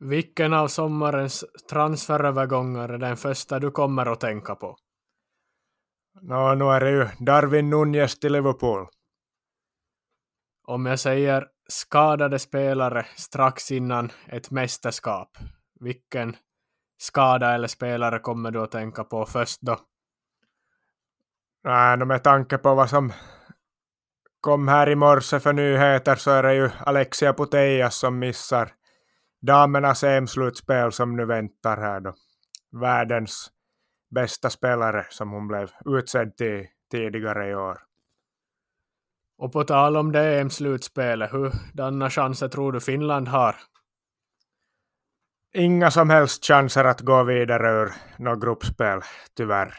Vilken av sommarens transferövergångar är den första du kommer att tänka på? Nå, nu är det ju Darwin Nunez till Liverpool. Om jag säger skadade spelare strax innan ett mästerskap, vilken skada eller spelare kommer du att tänka på först då? Nej, med tanke på vad som kom här i morse för nyheter så är det ju Alexia Putellas som missar damernas EM-slutspel som nu väntar här då. Världens bästa spelare som hon blev utsedd till tidigare i år. Och på tal om det EM-slutspelet, hurdana chanser tror du Finland har? Inga som helst chanser att gå vidare ur något gruppspel, tyvärr.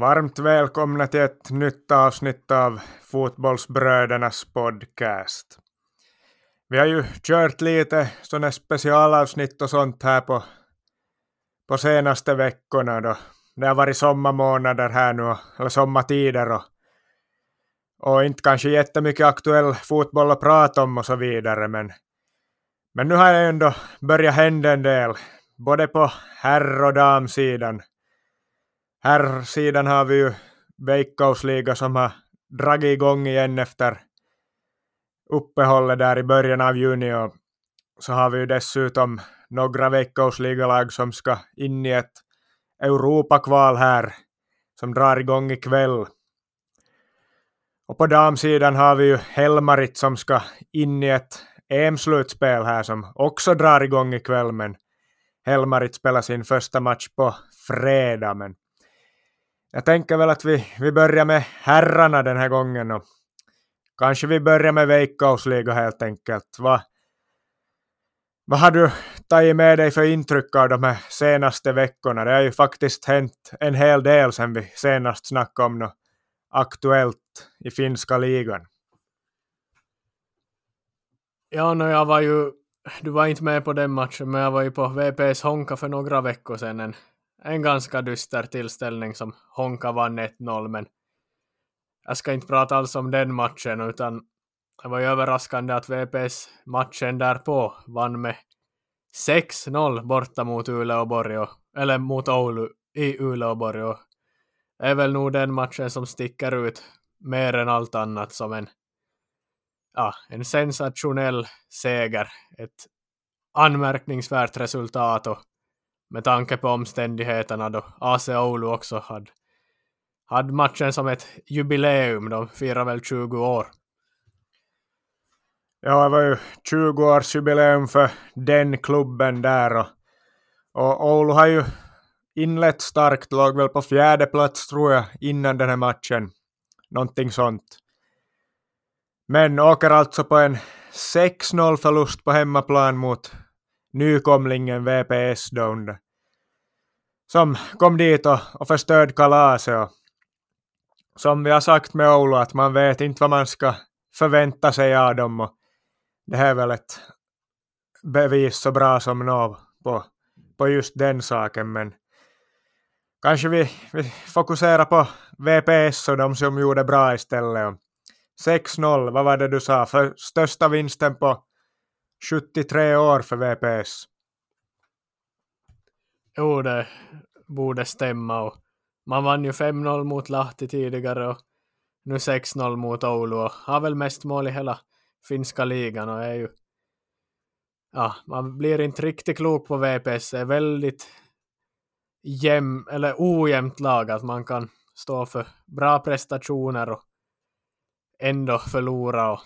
Varmt välkomna till ett nytt avsnitt av Fotbollsbrödernas podcast. Vi har ju kört lite sådana specialavsnitt och sånt här på, på senaste veckorna då. Det har varit sommarmånader här nu, eller sommartider och, och inte kanske jättemycket aktuell fotboll att prata om och så vidare men, men nu har det ändå börjat hända en del, både på herr och damsidan här sidan har vi ju Veikkausliga som har dragit igång igen efter uppehållet där i början av juni och så har vi ju dessutom några Veikkausligalag som ska in i ett Europakval här som drar igång ikväll. Och på damsidan har vi ju Helmarit som ska in i ett EM-slutspel här som också drar igång ikväll men Helmarit spelar sin första match på fredag men jag tänker väl att vi, vi börjar med herrarna den här gången och kanske vi börjar med Veikkausliga helt enkelt. Va, vad har du tagit med dig för intryck av de här senaste veckorna? Det har ju faktiskt hänt en hel del sedan vi senast snackade om något aktuellt i finska ligan. Ja, no, jag var ju, du var inte med på den matchen, men jag var ju på VPS Honka för några veckor sedan. En en ganska dyster tillställning som Honka vann 1-0, men jag ska inte prata alls om den matchen, utan det var ju överraskande att VPS matchen därpå vann med 6-0 borta mot Uleåborg, eller mot Oulu i Uleåborg. Och det är väl nog den matchen som sticker ut mer än allt annat som en, ja, en sensationell seger. Ett anmärkningsvärt resultat och med tanke på omständigheterna då AC Oulu också hade, hade matchen som ett jubileum. De firar väl 20 år. Ja, det var ju 20-årsjubileum för den klubben där och, och Oulu har ju inlett starkt, låg väl på fjärde plats tror jag innan den här matchen. Någonting sånt. Men åker alltså på en 6-0 förlust på hemmaplan mot nykomlingen VPS då som kom dit och, och förstörde kalaset. Och, som vi har sagt med Oulu att man vet inte vad man ska förvänta sig av dem. Och det här är väl ett bevis så bra som något på, på just den saken. Men kanske vi, vi fokuserar på VPS och de som gjorde bra istället. 6-0, vad var det du sa? För största vinsten på 73 år för VPS. Jo, det borde stämma. Och man vann ju 5-0 mot Lahti tidigare och nu 6-0 mot Oulu och har väl mest mål i hela finska ligan och är ju ja, man blir inte riktigt klok på VPS. Det är väldigt jäm, eller ojämnt lag att man kan stå för bra prestationer och ändå förlora och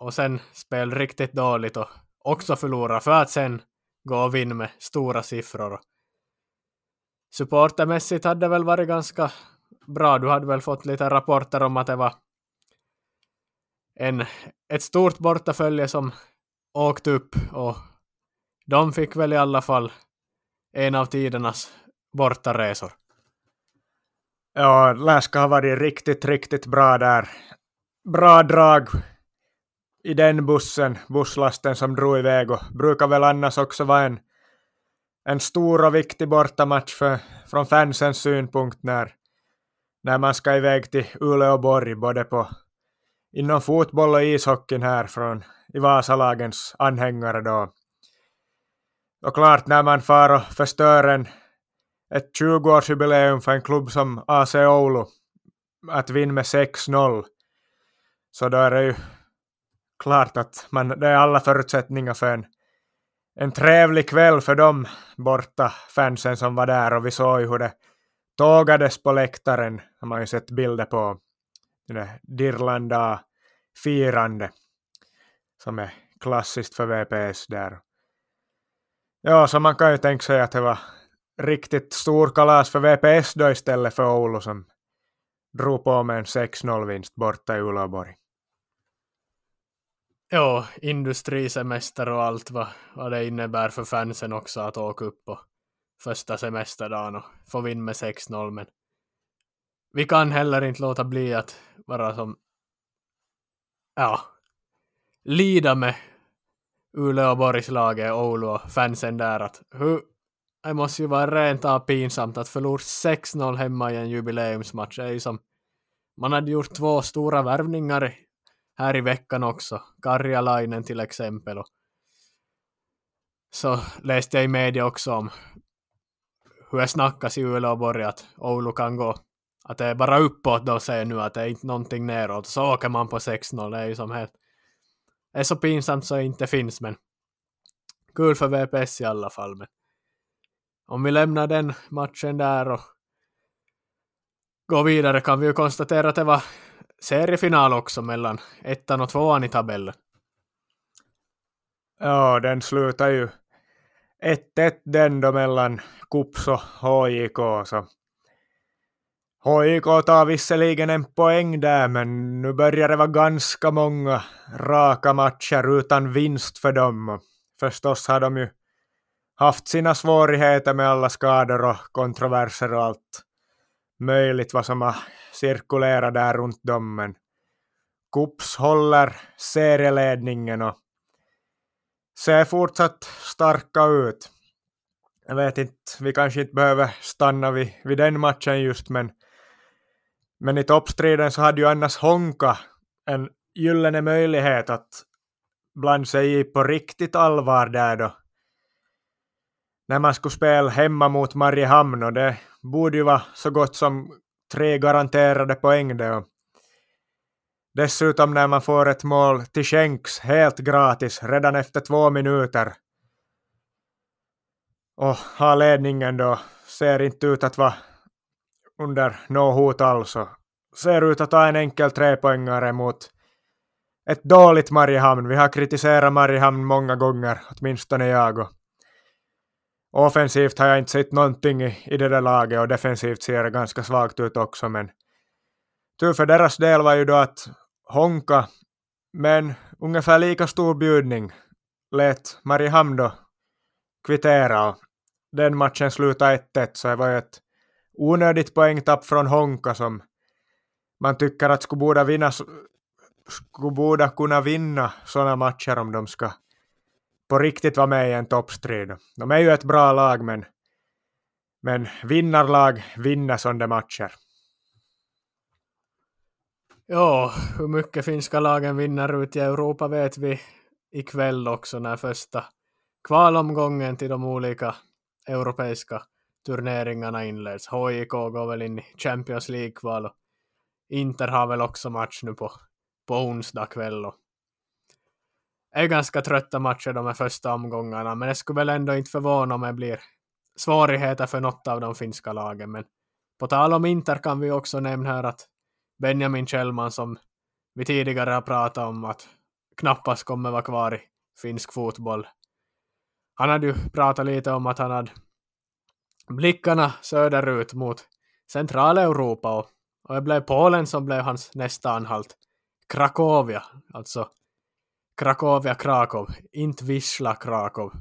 och sen spel riktigt dåligt och också förlora för att sen gå och vinna med stora siffror. supportermässigt hade det väl varit ganska bra. Du hade väl fått lite rapporter om att det var en, ett stort bortafölje som åkt upp och de fick väl i alla fall en av tidernas bortaresor. Ja, Läska har varit riktigt, riktigt bra där. Bra drag i den bussen, busslasten som drog iväg och brukar väl annars också vara en, en stor och viktig bortamatch för, från fansens synpunkt när, när man ska iväg till Uleåborg både på inom fotboll och ishockeyn här från i Vasalagens anhängare då. Och klart när man far och förstör en, ett 20-årsjubileum för en klubb som AC Oulu att vinna med 6-0 så då är det ju klart att man, det är alla förutsättningar för en, en trevlig kväll för de borta fansen som var där och vi såg ju hur det tågades på läktaren, man har ju sett bilder på det Dirlanda firande som är klassiskt för VPS där. Ja, så man kan ju tänka sig att det var riktigt stor kalas för VPS då istället för Oulu som drog på med en 6-0-vinst borta i Uleåborg. Ja, industrisemester och allt vad, vad det innebär för fansen också att åka upp på första semesterdagen och få vinna med 6-0 men vi kan heller inte låta bli att vara som ja, lida med Uleåborgslaget, Oulu och fansen där att hur, det måste ju vara rent av pinsamt att förlora 6-0 hemma i en jubileumsmatch. Det är ju som, man hade gjort två stora värvningar här i veckan också. Karjalainen till exempel. Och så läste jag i media också om hur det snackas i Uleåborg att Oulu kan gå att det är bara uppåt då säger nu att det är inte någonting neråt. Så åker man på 6-0. Det är ju som helt... Det är så pinsamt så det inte finns men kul för VPS i alla fall. Men om vi lämnar den matchen där och går vidare kan vi ju konstatera att det var seriefinal också mellan ettan och tvåan i tabellen. Ja, den slutar ju 1-1 den då mellan Kups och HJK. Så HJK tar visserligen en poäng där, men nu börjar det vara ganska många raka matcher utan vinst för dem. Förstås har de ju haft sina svårigheter med alla skador och kontroverser och allt möjligt vad som har cirkulerat där runt dem. Men Kups håller serieledningen och ser fortsatt starka ut. Jag vet inte, vi kanske inte behöver stanna vid, vid den matchen just, men men i toppstriden så hade ju annars Honka en gyllene möjlighet att blanda sig i på riktigt allvar där då. När man skulle spela hemma mot Mariehamn och det borde ju vara så gott som tre garanterade poäng det. Och dessutom när man får ett mål till skänks helt gratis redan efter två minuter och har ledningen då ser inte ut att vara under något hot alls ser ut att ta en enkel trepoängare mot ett dåligt Mariehamn. Vi har kritiserat Mariehamn många gånger, åtminstone jag. Och offensivt har jag inte sett någonting i, i det där laget och defensivt ser det ganska svagt ut också. Men tur för deras del var ju då att Honka med en ungefär lika stor bjudning lät Mariehamn då kvittera och den matchen slutade 1-1 så det var ju ett onödigt poängtapp från Honka som man tycker att skulle borde, vinna, skulle borde kunna vinna sådana matcher om de ska på riktigt vara med i en toppstrid. De är ju ett bra lag men, men vinnarlag vinner sådana matcher. Ja, hur mycket finska lagen vinner ut i Europa vet vi ikväll också när första kvalomgången till de olika europeiska turneringarna inleds. HIK går väl in i Champions League-kval och Inter har väl också match nu på, på onsdag kväll. Och är ganska trötta matcher de här första omgångarna, men det skulle väl ändå inte förvåna om det blir svårigheter för något av de finska lagen. Men på tal om Inter kan vi också nämna här att Benjamin Kjellman som vi tidigare har pratat om att knappast kommer vara kvar i finsk fotboll. Han hade ju pratat lite om att han hade blickarna söderut mot Centraleuropa och, och det blev Polen som blev hans nästa anhalt. Krakowia, alltså Krakowia Krakow, inte Wisla Krakow.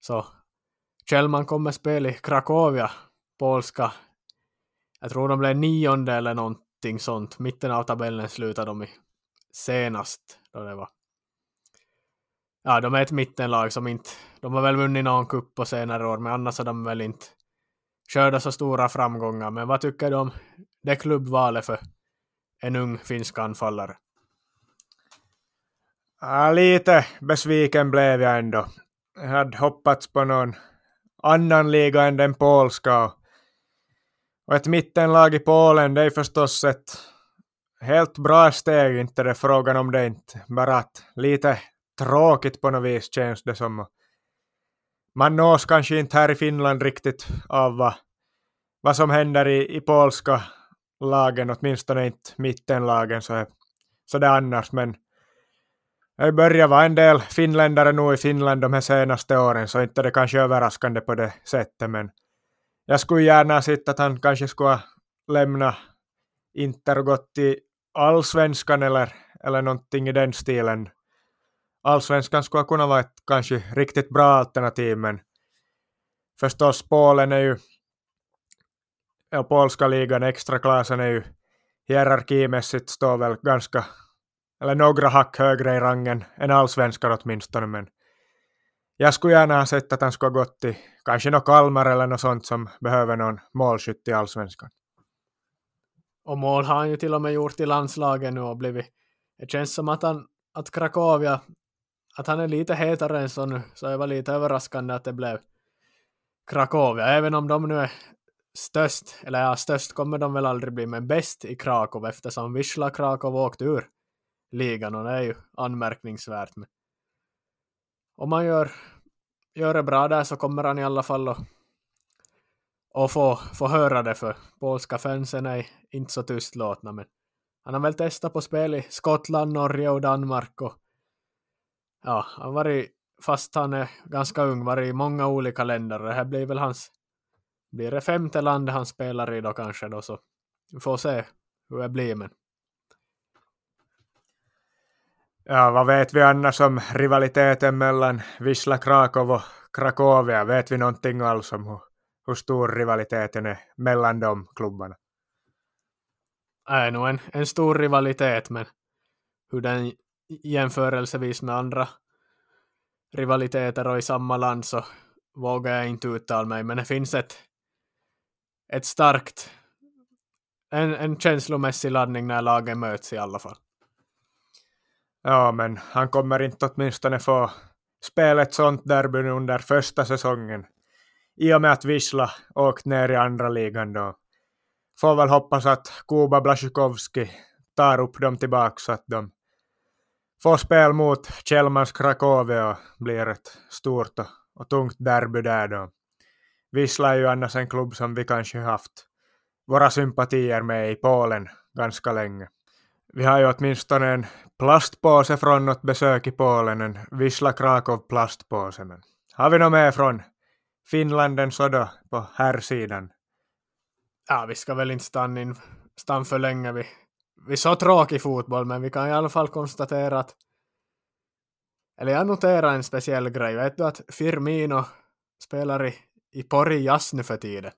Så Kjellman kommer spela i Krakowia, polska. Jag tror de blev nionde eller någonting sånt. Mitten av tabellen slutade de i senast då det var. Ja, de är ett mittenlag som inte, de har väl vunnit någon kupp på senare år, men annars har de väl inte skördat så stora framgångar. Men vad tycker du om det klubbvalet för en ung finsk anfallare? Ja, lite besviken blev jag ändå. Jag hade hoppats på någon annan liga än den polska. Och ett mittenlag i Polen, det är förstås ett helt bra steg, inte det frågan om det inte. Bara att lite tråkigt på något vis känns det som. Man nås kanske inte här i Finland riktigt av vad, vad som händer i, i polska lagen, åtminstone inte mittenlagen så, så det annars, men det börjar vara en del finländare nu i Finland de här senaste åren, så inte det kanske överraskande på det sättet, men jag skulle gärna sett att han kanske skulle lämna Inter och gått till allsvenskan eller, eller någonting i den stilen. Allsvenskan skulle kunna vara ett kanske riktigt bra alternativ, men förstås Polen är ju, ja, polska ligan, extraklassen är ju hierarkimässigt står väl ganska eller några hack högre i rangen än allsvenskar åtminstone, men jag skulle gärna ha sett att han skulle ha gått till kanske något Kalmar eller något sånt som behöver någon målskytt i allsvenskan. Och mål har han ju till och med gjort i landslaget nu och blivit... Det känns som att han, att Krakowia, att han är lite hetare än så nu, så det var lite överraskande att det blev Krakowia, även om de nu är störst, eller ja, störst kommer de väl aldrig bli, men bäst i Krakow eftersom Wisla Krakow åkte ur ligan och det är ju anmärkningsvärt. Men om man gör, gör det bra där så kommer han i alla fall att och få, få höra det för polska fansen är inte så tystlåtna men han har väl testat på spel i Skottland, Norge och Danmark och ja, han har varit, fast han är ganska ung, varit i många olika länder och det här blir väl hans blir det femte landet han spelar i då kanske då så vi får se hur det blir men Ja, vad vet vi annars om rivaliteten mellan Wisla Krakow och Krakowia? Vet vi någonting alls om hur, hur stor rivaliteten är mellan de klubbarna? är nog en, en stor rivalitet, men hur den jämförelsevis med andra rivaliteter och i samma land så vågar jag inte uttala mig, men det finns ett, ett starkt, en, en känslomässig laddning när lagen möts i alla fall. Ja, men han kommer inte åtminstone få spela ett sånt derby under första säsongen. I och med att Wisla åkt ner i andra ligan då. Får väl hoppas att Kuba Blasjukovski tar upp dem tillbaka så att de får spel mot Kjellmans Krakowie och blir ett stort och, och tungt derby där då. Wisla är ju annars en klubb som vi kanske haft våra sympatier med i Polen ganska länge. Vi har ju åtminstone en plastpåse från något besök i Polen, en Wisla Krakow plastpåse. Men har vi något mer från Finland än så då på här sidan? Ja, vi ska väl inte stanna, in, stanna för länge vid, vid så tråkig fotboll, men vi kan i alla fall konstatera att eller jag noterar en speciell grej. Vet du att Firmino spelar i, i Pori Jazz nu för tiden?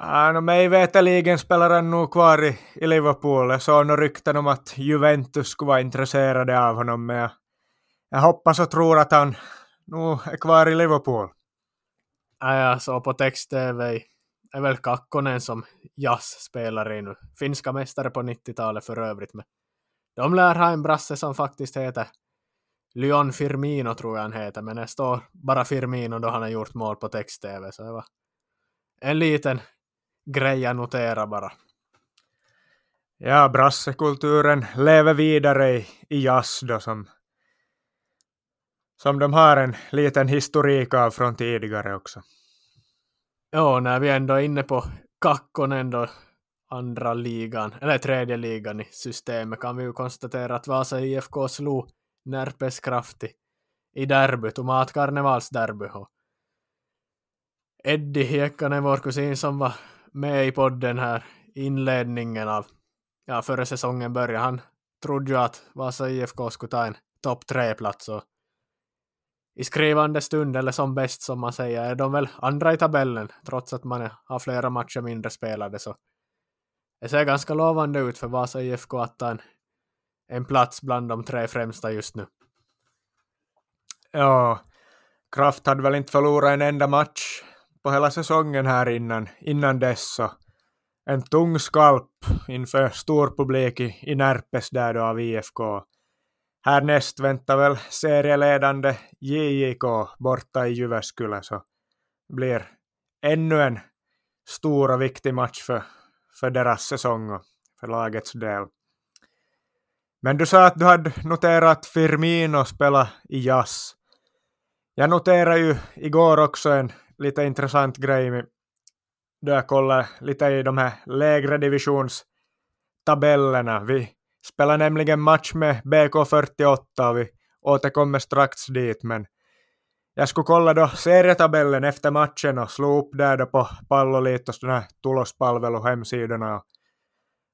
Äh, no, mig veterligen spelar han nog kvar i, i Liverpool. Jag såg några rykten om att Juventus skulle vara intresserade av honom, men jag, jag hoppas och tror att han nog är kvar i Liverpool. Ja, jag såg på text-tv är väl Kakkonen som Jazz spelar i nu. Finska mästare på 90-talet för övrigt. Men de lär ha en brasse som faktiskt heter Lyon Firmino tror jag han heter, men det står bara Firmino då han har gjort mål på text-tv. Så det var en liten grej jag noterar bara. Ja, brassekulturen lever vidare i, i jazz då som, som de har en liten historik av från tidigare också. Ja, när vi ändå är inne på Kakkonen då, andra ligan, eller tredje ligan i systemet, kan vi ju konstatera att Vasa IFK slog Närpes Krafti i derby, tomatkarnevalsderby. Eddie Hiekkanen, vår kusin som var med i podden här inledningen av, ja, före säsongen började. Han trodde ju att Vasa IFK skulle ta en topp tre-plats och i skrivande stund, eller som bäst som man säger, är de väl andra i tabellen, trots att man har flera matcher mindre spelade. Så det ser ganska lovande ut för Vasa IFK att ta en, en plats bland de tre främsta just nu. Ja, Kraft hade väl inte förlorat en enda match på hela säsongen här innan, innan dess. Så en tung skalp inför stor publik i, i Närpes där då av IFK. Härnäst väntar väl serieledande JJK borta i Jyväskylä så blir ännu en stor och viktig match för, för deras säsong och för lagets del. Men du sa att du hade noterat Firmino spela i jazz. Jag noterade ju igår också en lite intressant grej då jag kollade lite i de här lägre divisionstabellerna. Vi spelar nämligen match med BK48 och vi återkommer strax dit men jag skulle kolla då serietabellen efter matchen och slå upp där då på Palloliitos den här tulospalvelu hemsidorna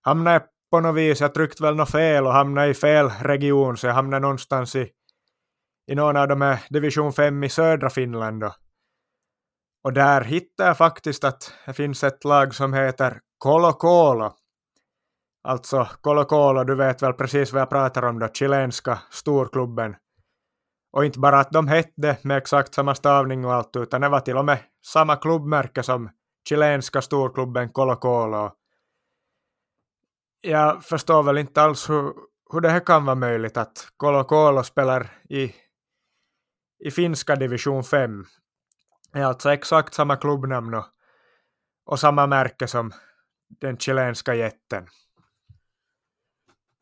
hamnade på något vis, jag tryckte väl något fel och hamnade i fel region så jag hamnade någonstans i, i någon av de här division 5 i södra Finland då. Och där hittade jag faktiskt att det finns ett lag som heter Colo Colo. Alltså Colo Colo, du vet väl precis vad jag pratar om då, chilenska storklubben. Och inte bara att de hette med exakt samma stavning och allt, utan det var till och med samma klubbmärke som chilenska storklubben Colo Colo. Jag förstår väl inte alls hur, hur det här kan vara möjligt att Colo Colo spelar i, i finska division 5 är alltså exakt samma klubbnamn och, och samma märke som den chilenska jätten.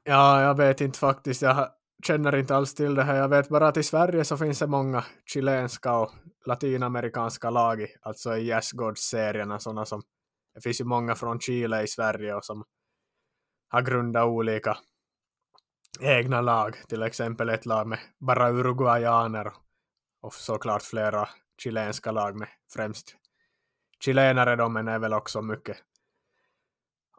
Ja, jag vet inte faktiskt. Jag känner inte alls till det här. Jag vet bara att i Sverige så finns det många chilenska och latinamerikanska lag, alltså i Yes-Gods-serierna, sådana som det finns ju många från Chile i Sverige och som har grundat olika egna lag, till exempel ett lag med bara uruguayaner och såklart flera chilenska lag med främst chilenare då, men är väl också mycket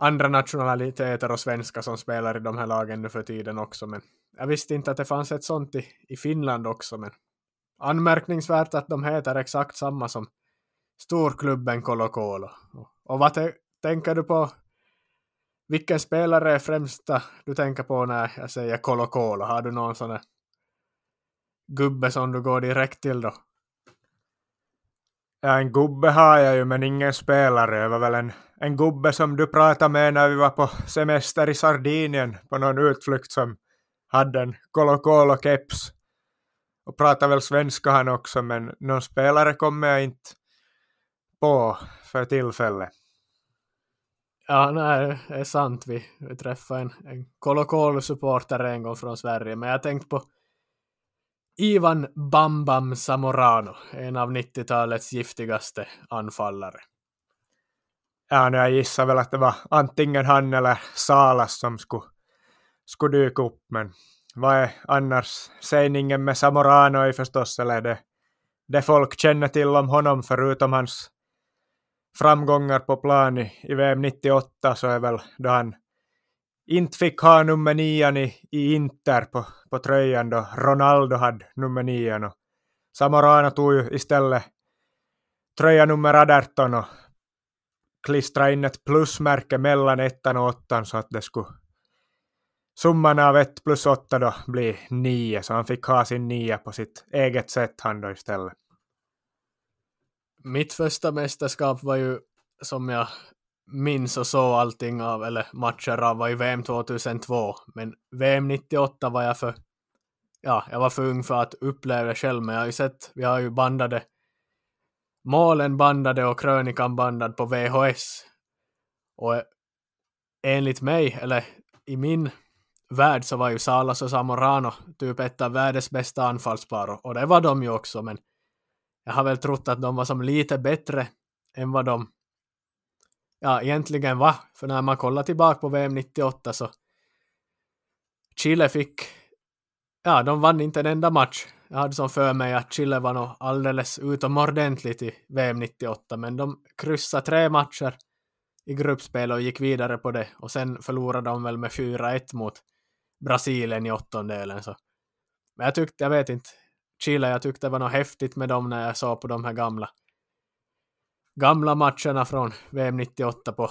andra nationaliteter och svenskar som spelar i de här lagen nu för tiden också. Men jag visste inte att det fanns ett sånt i, i Finland också. Men anmärkningsvärt att de heter exakt samma som storklubben Colo Colo. Och, vad tänker du på? Vilken spelare är främsta du tänker på när jag säger Colo Colo? Har du någon sån där gubbe som du går direkt till då? Ja, en gubbe har jag ju, men ingen spelare. Det var väl en, en gubbe som du pratade med när vi var på semester i Sardinien på någon utflykt som hade en Colo Colo-keps. Och pratade väl svenska han också, men någon spelare kommer jag inte på för tillfället. Ja, nej, det är sant. Vi, vi träffade en, en Colo Colo-supporter en gång från Sverige, men jag tänkte på Ivan Bambam Samorano, en av 90-talets giftigaste anfallare. Ja, nu jag gissar väl att det var antingen han eller Salas som skulle, skulle dyka upp, men vad är annars sägningen med Samorano? är förstås, eller det, det folk känner till om honom förutom hans framgångar på plan i, i VM 98 så är väl då han inte fick ha nummer nian i, i Inter på, på tröjan då Ronaldo hade nummer nian. Och Samorana tog ju istället tröja nummer 18 och klistrade in ett plusmärke mellan ettan och åttan så att det skulle summan av ett plus åtta då bli nio, så han fick ha sin nia på sitt eget sätt han då istället. Mitt första mästerskap var ju som jag minns och såg allting av, eller matcher av var i VM 2002. Men VM 98 var jag för, ja, jag var för ung för att uppleva det själv, men jag har ju sett, vi har ju bandade, målen bandade och krönikan bandad på VHS. Och enligt mig, eller i min värld så var ju Salas och Samorano typ ett av världens bästa anfallspar och det var de ju också men jag har väl trott att de var som lite bättre än vad de ja, egentligen va? För när man kollar tillbaka på VM 98 så Chile fick ja, de vann inte en enda match. Jag hade som för mig att Chile var nog alldeles utomordentligt i VM 98, men de kryssade tre matcher i gruppspel och gick vidare på det och sen förlorade de väl med 4-1 mot Brasilien i åttondelen. Så. Men jag tyckte, jag vet inte, Chile, jag tyckte det var något häftigt med dem när jag såg på de här gamla gamla matcherna från VM 98 på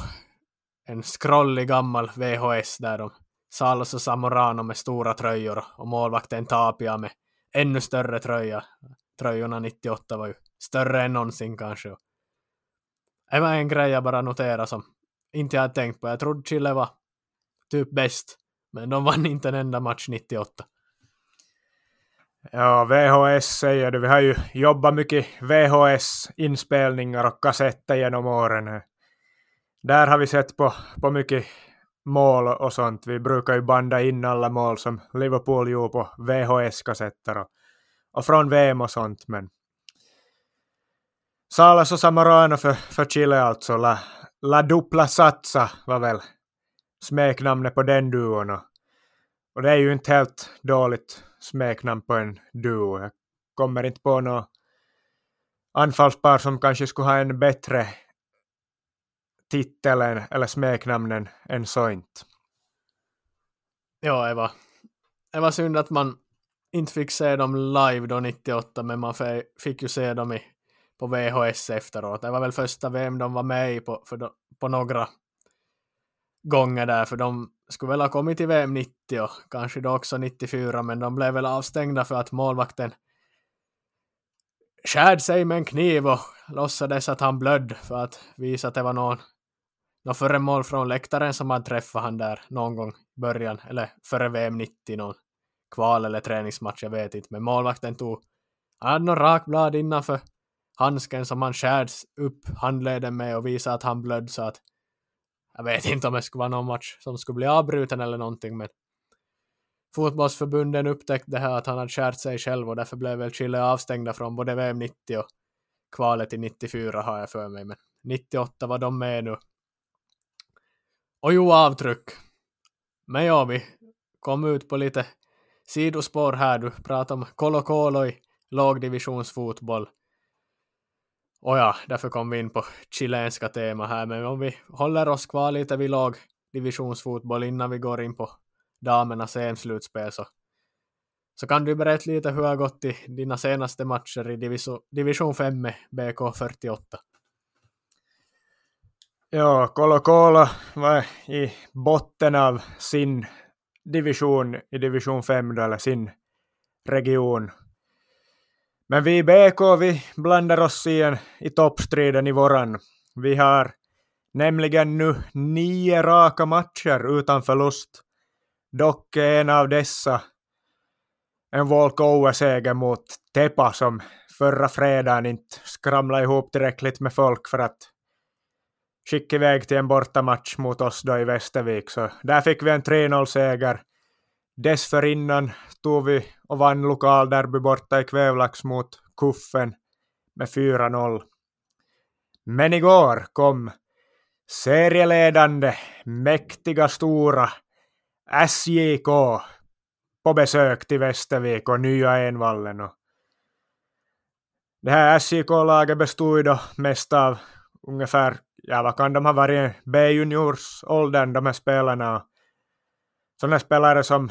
en scrollig gammal VHS där de Salos och Samorano med stora tröjor och målvakten Tapia med ännu större tröja. Tröjorna 98 var ju större än någonsin kanske. Det var en grej jag bara noterade som inte jag hade tänkt på. Jag trodde Chile var typ bäst, men de vann inte en enda match 98. Ja, VHS säger du. Vi har ju jobbat mycket VHS-inspelningar och kassetter genom åren. Där har vi sett på, på mycket mål och sånt. Vi brukar ju banda in alla mål som Liverpool gjorde på VHS-kassetter och, och från VM och sånt. Men Salas och Samorano för, för Chile alltså. La, La Dupla Satsa var väl smeknamnet på den duon. Och, och det är ju inte helt dåligt smeknamn på en duo. Jag kommer inte på något anfallspar som kanske skulle ha en bättre titeln eller smeknamnen än så. Ja, det var, det var synd att man inte fick se dem live då 98, men man fick ju se dem i, på VHS efteråt. Det var väl första VM de var med i på, för, på några gånger där, för de skulle väl ha kommit till VM 90 och kanske då också 94, men de blev väl avstängda för att målvakten skärde sig med en kniv och låtsades att han blödde för att visa att det var någon, någon föremål från läktaren som hade träffat han där någon gång i början, eller före VM 90, någon kval eller träningsmatch, jag vet inte, men målvakten tog, han hade någon rakblad innanför handsken som han skärde upp handleden med och visade att han blödde så att jag vet inte om det skulle vara någon match som skulle bli avbruten eller någonting, men fotbollsförbunden upptäckte det här att han hade skärt sig själv och därför blev väl Chile avstängda från både VM 90 och kvalet i 94 har jag för mig, men 98 var de med nu. Och jo, avtryck. Men ja, vi kom ut på lite sidospår här. Du pratade om Colo Colo i lågdivisionsfotboll. Och ja, därför kom vi in på chilenska tema här, men om vi håller oss kvar lite vid lagdivisionsfotboll innan vi går in på damernas EM-slutspel så, så kan du berätta lite hur det har gått i dina senaste matcher i division, division 5 med BK48. Ja, Colo Colo var i botten av sin division i division 5 eller sin region men vi i BK, vi blandar oss igen i toppstriden i våran. Vi har nämligen nu nio raka matcher utan förlust. Dock är en av dessa en walkover-seger mot Tepa som förra fredagen inte skramlade ihop tillräckligt med folk för att skicka iväg till en bortamatch mot oss då i Västervik. Så där fick vi en 3-0-seger. Dessförinnan tog vi och vann lokalderby borta i Kvävlax mot Kuffen med 4-0. Men igår kom serieledande, mäktiga, stora SJK på besök till Västervik och nya Envallen. Och det här SJK-laget bestod då mest av ungefär, ja vad kan de ha varit, B-juniorsåldern de här spelarna. Sådana spelare som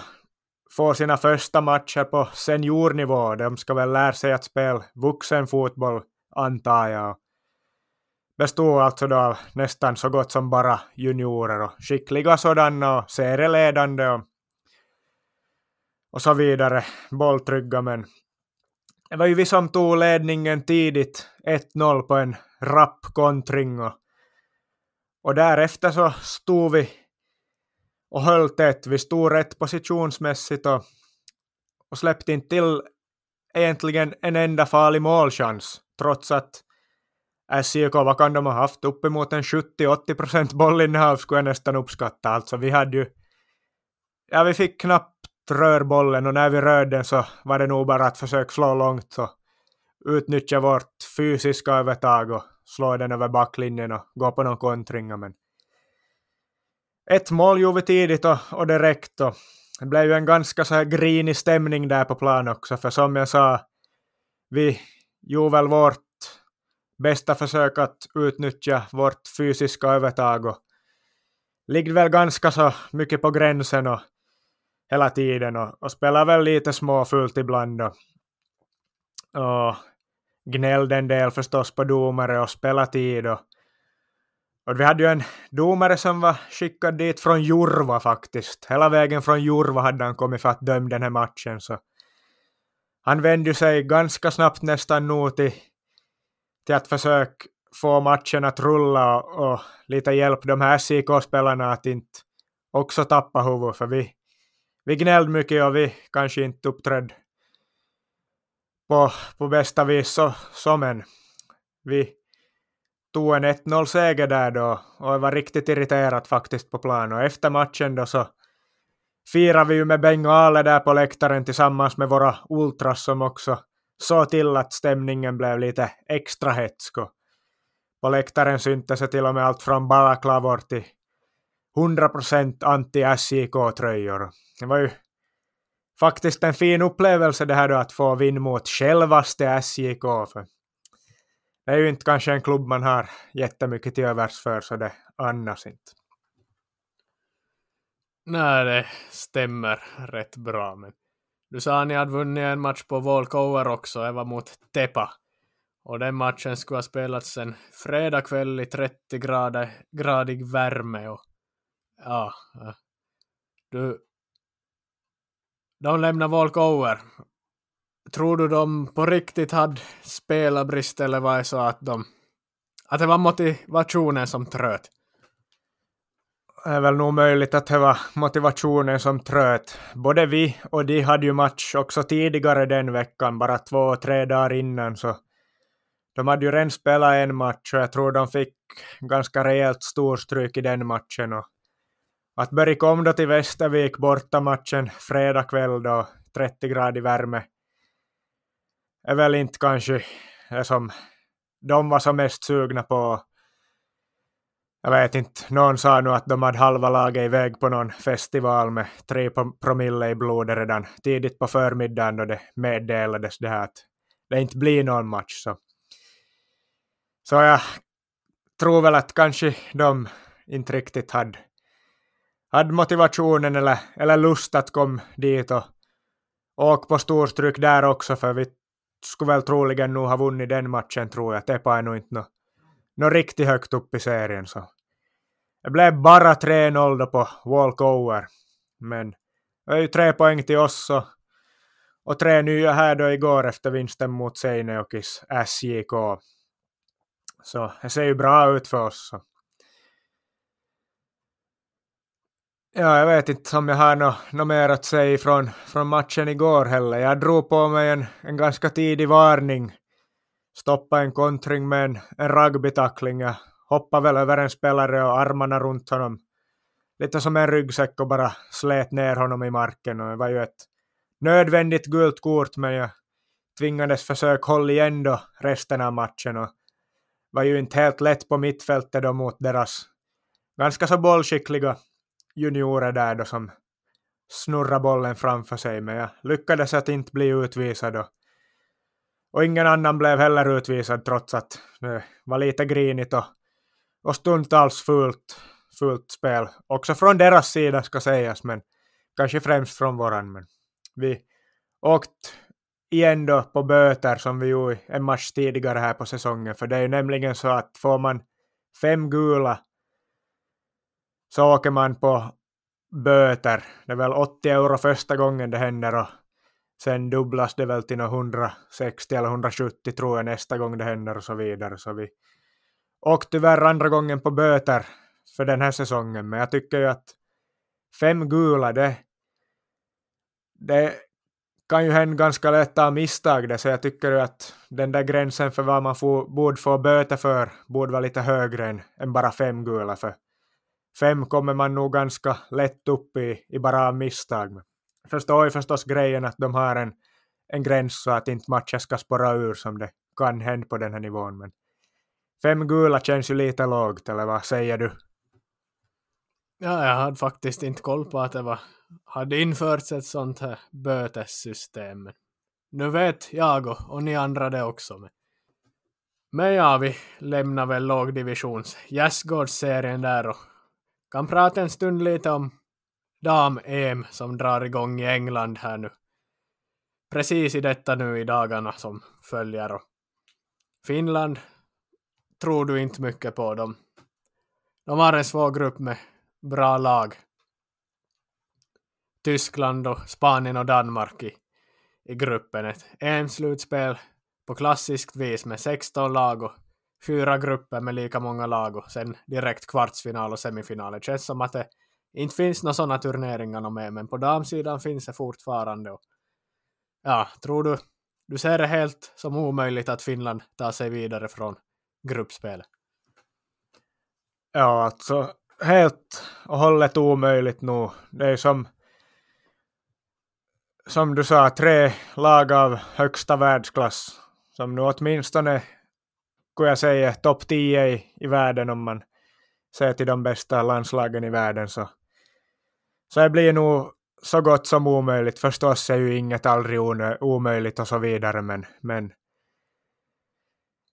får sina första matcher på seniornivå. De ska väl lära sig att spela vuxenfotboll, antar jag. Bestod alltså då av nästan så gott som bara juniorer och skickliga sådana och serieledande och, och så vidare. Bolltrygga men det var ju vi som tog ledningen tidigt, 1-0 på en rapp kontring och, och därefter så stod vi och höll tätt. Vi stod rätt positionsmässigt och, och släppte inte till egentligen en enda farlig målchans, trots att SJK, vad kan de ha haft? Uppemot en 70-80 bollinnehav skulle jag nästan uppskatta. Alltså vi hade ju... Ja, vi fick knappt rör bollen och när vi rörde den så var det nog bara att försöka slå långt och utnyttja vårt fysiska övertag och slå den över backlinjen och gå på någon kontring. Men ett mål gjorde vi tidigt och, och det Och det blev ju en ganska så här grinig stämning där på plan också, för som jag sa, vi gjorde väl vårt bästa försök att utnyttja vårt fysiska övertag och ligger väl ganska så mycket på gränsen och hela tiden och, och spelar väl lite småfult ibland och, och gnällde en del förstås på domare och spelartid och, och vi hade ju en domare som var skickad dit från Jurva faktiskt. Hela vägen från Jurva hade han kommit för att döma den här matchen så han vände sig ganska snabbt nästan nog till, till att försöka få matchen att rulla och, och lite hjälp de här SIK-spelarna att inte också tappa huvudet för vi, vi gnällde mycket och vi kanske inte uppträdde på, på bästa vis så, som en. Vi tog en 1-0-seger där då och jag var riktigt irriterad faktiskt på plan och efter matchen då så firade vi ju med Beng och Ale där på läktaren tillsammans med våra ultras som också såg till att stämningen blev lite extra hetsk på läktaren syntes det till och med allt från balaklavor till 100% anti-SJK-tröjor. Det var ju faktiskt en fin upplevelse det här då att få vinna mot självaste SJK. För det är ju inte kanske en klubb man har jättemycket till övers för så det annars inte. Nej, det stämmer rätt bra. Men du sa att ni hade vunnit en match på Volkover också, det var mot Tepa. Och den matchen skulle ha spelats en fredag kväll i 30 grader, gradig värme och ja, du, de lämnar Volkover Tror du de på riktigt hade spelarbrist eller var det så att de att det var motivationen som tröt? Det är väl nog möjligt att det var motivationen som tröt. Både vi och de hade ju match också tidigare den veckan, bara två, tre dagar innan, så de hade ju redan spelat en match och jag tror de fick ganska rejält storstryk i den matchen. Och att börja komma då till Västervik borta matchen fredag kväll då, 30 grader värme, är väl inte kanske det som de var som mest sugna på. Jag vet inte, någon sa nu att de hade halva laget iväg på någon festival med tre promille i blodet redan tidigt på förmiddagen då det meddelades det här att det inte blir någon match. Så så jag tror väl att kanske de inte riktigt hade, hade motivationen eller, eller lust att komma dit och åka på storstryk där också, för vi skulle väl troligen nog ha vunnit den matchen tror jag. Tepa är nog inte något nå riktigt högt upp i serien. Så. Det blev bara 3-0 då på walkover. Men det är ju tre poäng till oss och, och tre nya här då igår efter vinsten mot Seineokis SJK. Så det ser ju bra ut för oss. Så. Ja, jag vet inte om jag har något nå mer att säga från, från matchen igår heller. Jag drog på mig en, en ganska tidig varning. Stoppade en kontring med en, en rugbytackling. Jag hoppade väl över en spelare och armarna runt honom. Lite som en ryggsäck och bara slet ner honom i marken. Och det var ju ett nödvändigt gult kort men jag tvingades försöka hålla igen då resten av matchen. Och var ju inte helt lätt på mittfältet då mot deras ganska så bollskickliga juniorer där då som snurrade bollen framför sig, men jag lyckades att inte bli utvisad och, och ingen annan blev heller utvisad trots att det var lite grinigt och, och stundtals fult, fult spel. Också från deras sida ska sägas, men kanske främst från våran. Men vi åkt igen då på böter som vi gjorde en match tidigare här på säsongen. För det är ju nämligen så att får man fem gula så åker man på böter. Det är väl 80 euro första gången det händer och sen dubblas det väl till 160 eller 170 tror jag nästa gång det händer och så vidare. Så vi åkte tyvärr andra gången på böter för den här säsongen. Men jag tycker ju att fem gula det, det kan ju hända ganska lätt av misstag det, så jag tycker att den där gränsen för vad man får, borde få böter för borde vara lite högre än, än bara fem gula, för fem kommer man nog ganska lätt upp i, i bara av misstag. Förstår ju förstås grejen att de har en, en gräns så att inte matchen ska spåra ur som det kan hända på den här nivån, men fem gula känns ju lite lågt, eller vad säger du? Ja, jag hade faktiskt inte koll på att det var, hade införts ett sånt här bötessystem. Nu vet jag och, och ni andra det också. Men, men ja, vi lämnar väl lågdivisions gästgårdsserien där och kan prata en stund lite om dam-EM som drar igång i England här nu. Precis i detta nu i dagarna som följer. Och Finland tror du inte mycket på dem. De har en svår grupp med bra lag. Tyskland och Spanien och Danmark i, i gruppen. Ett EM-slutspel på klassiskt vis med 16 lag och fyra grupper med lika många lag och sen direkt kvartsfinal och semifinal. Det känns som att det inte finns några sådana turneringar med, men på damsidan finns det fortfarande. Och, ja, tror du, du ser det helt som omöjligt att Finland tar sig vidare från gruppspelet? Ja, alltså helt och hållet omöjligt nu. Det är som som du sa, tre lag av högsta världsklass som nu åtminstone skulle jag säga topp 10 i, i världen om man ser till de bästa landslagen i världen så, så det blir nog så gott som omöjligt. Förstås är ju inget aldrig omöjligt och så vidare men, men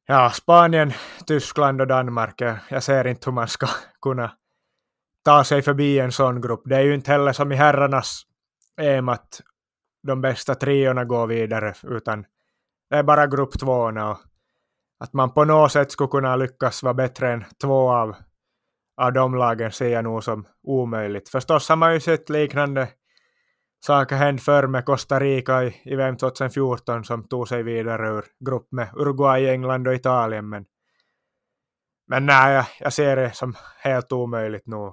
ja, Spanien, Tyskland och Danmark, jag ser inte hur man ska kunna ta sig förbi en sån grupp. Det är ju inte heller som i herrarnas EM att de bästa triorna går vidare, utan det är bara grupp tvåorna och att man på något sätt skulle kunna lyckas vara bättre än två av, av de lagen ser jag nog som omöjligt. Förstås har man ju sett liknande saker hända förr med Costa Rica i, i VM 2014 som tog sig vidare ur grupp med Uruguay, England och Italien. Men, men nej, jag, jag ser det som helt omöjligt nu.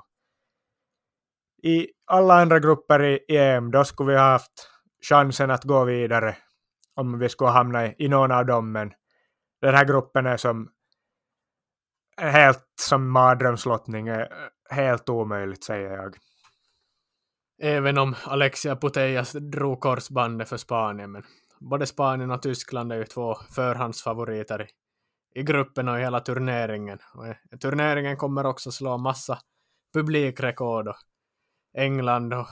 I alla andra grupper i EM, då skulle vi ha haft chansen att gå vidare om vi skulle hamna i, i någon av dem, men den här gruppen är som helt som mardrömslottning, eh, helt omöjligt säger jag. Även om Alexia Putellas drog korsbandet för Spanien, men både Spanien och Tyskland är ju två förhandsfavoriter i, i gruppen och i hela turneringen. Och eh, turneringen kommer också slå massa publikrekord och England och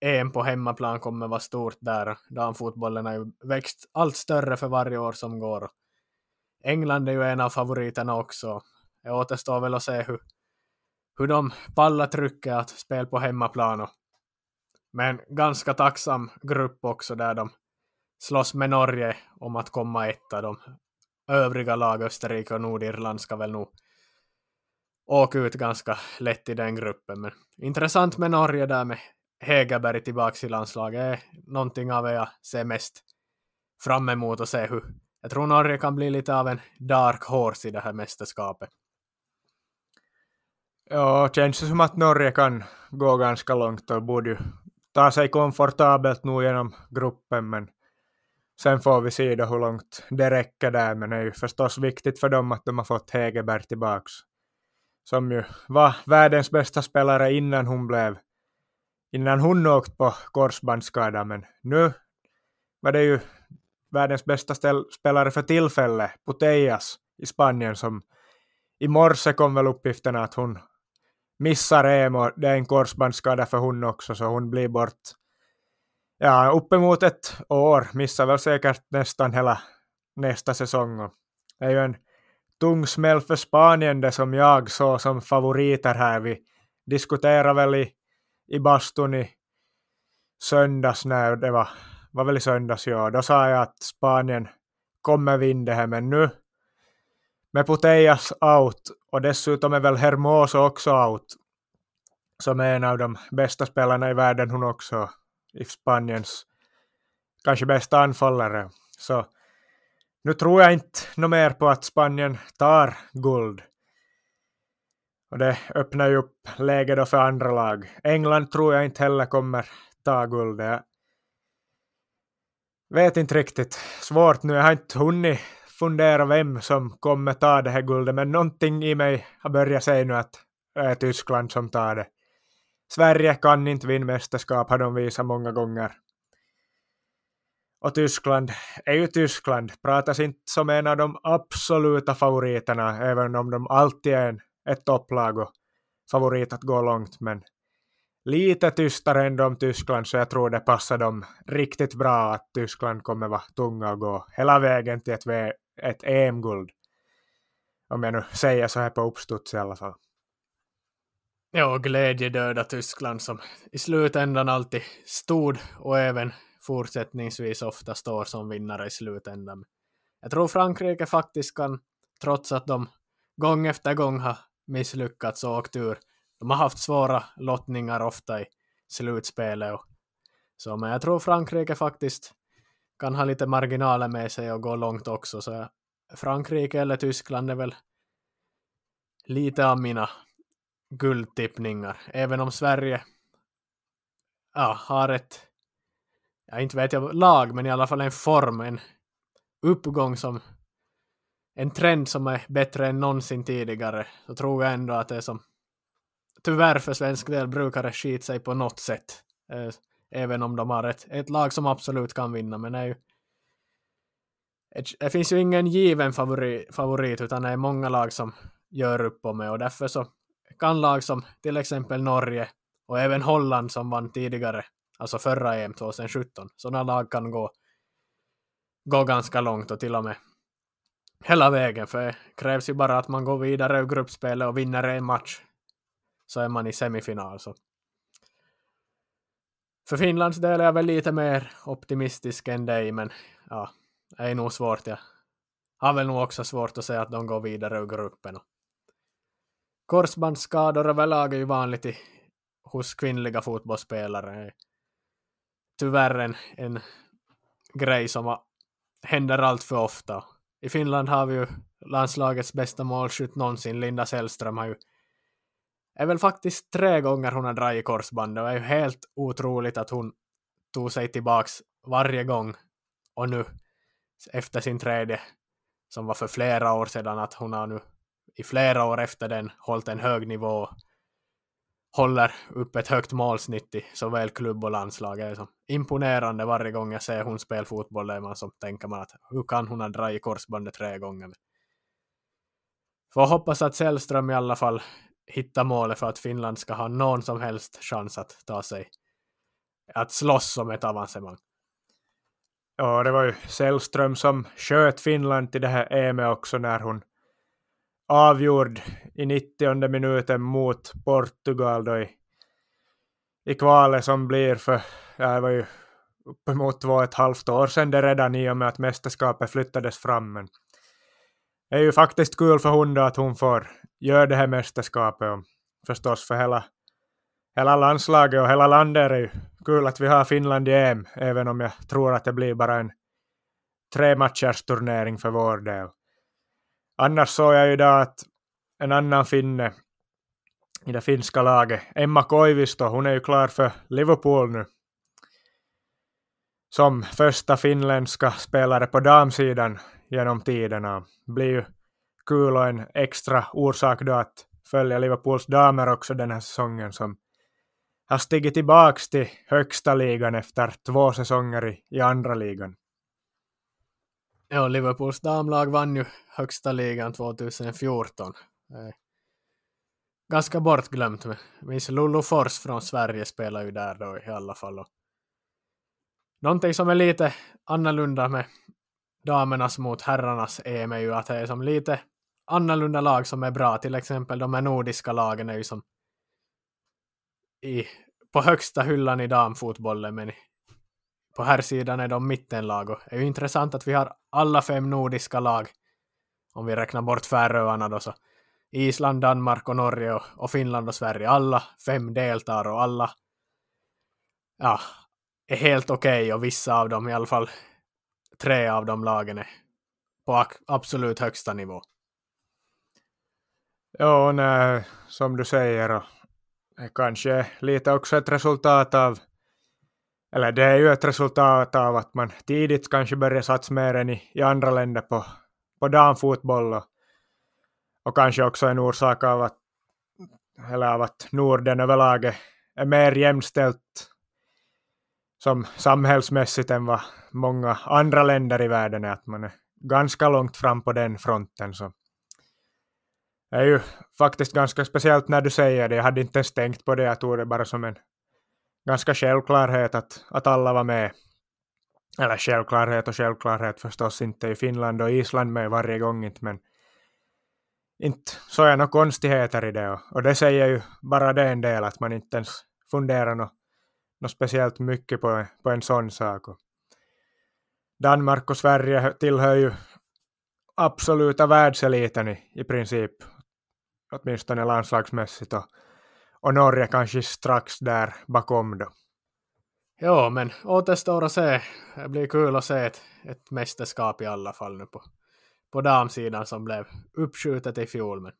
EM på hemmaplan kommer vara stort där. Damfotbollen har ju växt allt större för varje år som går. England är ju en av favoriterna också. Det återstår väl att se hur, hur de pallar trycket att spela på hemmaplan. Och, men ganska tacksam grupp också där de slåss med Norge om att komma etta. De övriga lag, Österrike och Nordirland, ska väl nog åka ut ganska lätt i den gruppen. Men intressant med Norge där med Hegerberg tillbaka i landslaget är någonting av det jag ser mest fram emot och se hur jag tror Norge kan bli lite av en dark horse i det här mästerskapet. Ja, känns det som att Norge kan gå ganska långt och borde ju ta sig komfortabelt nu genom gruppen, men sen får vi se då hur långt det räcker där, men det är ju förstås viktigt för dem att de har fått Hegerberg tillbaks som ju var världens bästa spelare innan hon blev innan hon åkt på korsbandsskada, men nu var det ju världens bästa spelare för tillfället, Putellas i Spanien, som i morse kom väl uppgifterna att hon missar EM och det är en korsbandsskada för hon också, så hon blir bort ja, uppemot ett år, missar väl säkert nästan hela nästa säsong. Och det är ju en tung smäll för Spanien det som jag såg som favoriter här. Vi diskuterade väl i, i bastun i söndags när det var, var väl i söndags, ja. Då sa jag att Spanien kommer vinna det här, men nu med Putellas out och dessutom är väl Hermoso också out som är en av de bästa spelarna i världen hon också i Spaniens kanske bästa anfallare. Så nu tror jag inte något mer på att Spanien tar guld. Och det öppnar ju upp läge då för andra lag. England tror jag inte heller kommer ta guld. Jag vet inte riktigt. Svårt nu. Jag har inte hunnit fundera vem som kommer ta det här guldet, men någonting i mig har börjat säga nu att det är Tyskland som tar det. Sverige kan inte vinna mästerskap, har de visat många gånger. Och Tyskland är ju Tyskland, pratas inte som en av de absoluta favoriterna, även om de alltid är en, ett topplag och favorit att gå långt. Men lite tystare än om Tyskland, så jag tror det passar dem riktigt bra att Tyskland kommer vara tunga och gå hela vägen till ett, ett EM-guld. Om jag nu säger så här på uppstuds i alla fall. Ja, glädjedöda Tyskland som i slutändan alltid stod och även fortsättningsvis ofta står som vinnare i slutändan. Jag tror Frankrike faktiskt kan, trots att de gång efter gång har misslyckats och åkt ur, de har haft svåra lottningar ofta i slutspelet. Och så, men jag tror Frankrike faktiskt kan ha lite marginaler med sig och gå långt också. Så Frankrike eller Tyskland är väl lite av mina guldtippningar. Även om Sverige ja, har ett, ja, inte vet jag lag, men i alla fall en form, en uppgång som en trend som är bättre än någonsin tidigare, så tror jag ändå att det är som tyvärr för svensk del brukar det skita sig på något sätt. Eh, även om de har ett, ett lag som absolut kan vinna, men det är ju det finns ju ingen given favorit, favorit utan det är många lag som gör upp om det och därför så kan lag som till exempel Norge och även Holland som vann tidigare, alltså förra EM 2017, sådana lag kan gå, gå ganska långt och till och med hela vägen, för det krävs ju bara att man går vidare ur gruppspelet och vinner en match så är man i semifinal. Så. För Finlands del är jag väl lite mer optimistisk än dig, men ja, det är nog svårt. Jag har väl nog också svårt att säga att de går vidare ur gruppen. Korsbandsskador överlag är ju vanligt i, hos kvinnliga fotbollsspelare. Tyvärr en, en grej som händer allt för ofta. I Finland har vi ju landslagets bästa målskytt någonsin, Linda Sällström har ju är väl faktiskt tre gånger hon har dragit korsbandet och är ju helt otroligt att hon tog sig tillbaks varje gång och nu efter sin tredje som var för flera år sedan att hon har nu i flera år efter den hållit en hög nivå håller upp ett högt målsnitt i såväl klubb och landslag. Det är som imponerande varje gång jag ser hon spela fotboll. Där man som tänker man att hur kan hon ha dragit korsbandet tre gånger? Får hoppas att Sällström i alla fall hitta målet för att Finland ska ha någon som helst chans att ta sig att slåss om ett avancemang. Ja, det var ju Sällström som sköt Finland till det här EM också när hon avgjord i 90 minuten mot Portugal då i, i kvalet som blir för, ja, det var ju uppemot två och ett halvt år sedan det redan i och med att mästerskapet flyttades fram. Men det är ju faktiskt kul för hon då att hon får gör det här mästerskapet och förstås för hela, hela landslaget och hela landet är det ju kul att vi har Finland i EM, även om jag tror att det blir bara en tre matchers turnering för vår del. Annars såg jag ju idag att en annan finne i det finska laget, Emma Koivisto, hon är ju klar för Liverpool nu. Som första finländska spelare på damsidan genom tiderna. Blir ju kul och en extra orsak då att följa Liverpools damer också den här säsongen som har stigit tillbaka till högsta ligan efter två säsonger i, i andra ligan. Ja, Liverpools damlag vann ju högsta ligan 2014. Eh, ganska bortglömt. men minns Lulu Fors från Sverige spelar ju där då i alla fall. Någonting som är lite annorlunda med damernas mot herrarnas EM är ju att det är som lite annorlunda lag som är bra. Till exempel de här nordiska lagen är ju som i, på högsta hyllan i damfotbollen men på här sidan är de mittenlag och det är ju intressant att vi har alla fem nordiska lag om vi räknar bort Färöarna då så Island, Danmark och Norge och, och Finland och Sverige. Alla fem deltar och alla ja, är helt okej okay och vissa av dem, i alla fall tre av de lagen är på absolut högsta nivå. Ja, nej, som du säger, och kanske lite också ett resultat av eller det är ju ett resultat av att man tidigt kanske börjar satsa mer än i, i andra länder på, på damfotboll och, och kanske också en orsak av att, eller av att Norden överlag är mer jämställt som samhällsmässigt än vad många andra länder i världen är, att man är ganska långt fram på den fronten. Så det är ju faktiskt ganska speciellt när du säger det. Jag hade inte ens tänkt på det, jag tog det bara som en ganska självklarhet att, att alla var med. Eller självklarhet och självklarhet förstås inte i Finland och Island med varje gång inte, men inte så jag några konstigheter i det. Och, och det säger ju bara det en del att man inte ens funderar något, något speciellt mycket på, på en sån sak. Och Danmark och Sverige tillhör ju absoluta världseliten i, i princip, åtminstone landslagsmässigt. Och, och Norge kanske strax där bakom då. Ja, men återstår att se. Det blir kul att se ett, ett mästerskap i alla fall nu på, på damsidan som blev uppskjutet i fjol. Men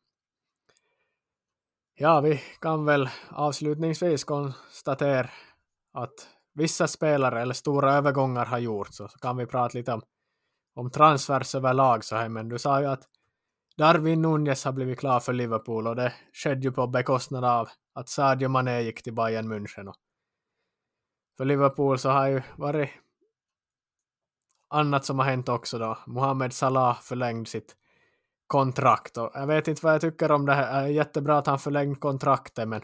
ja, vi kan väl avslutningsvis konstatera att vissa spelare eller stora övergångar har gjorts. Så kan vi prata lite om, om transfers överlag så här. Men du sa ju att Darwin Nunez har blivit klar för Liverpool och det skedde ju på bekostnad av att Sadio Mané gick till Bayern München. Och för Liverpool så har ju varit annat som har hänt också då. Mohamed Salah förlängde sitt kontrakt och jag vet inte vad jag tycker om det här. Det är jättebra att han förlängde kontraktet men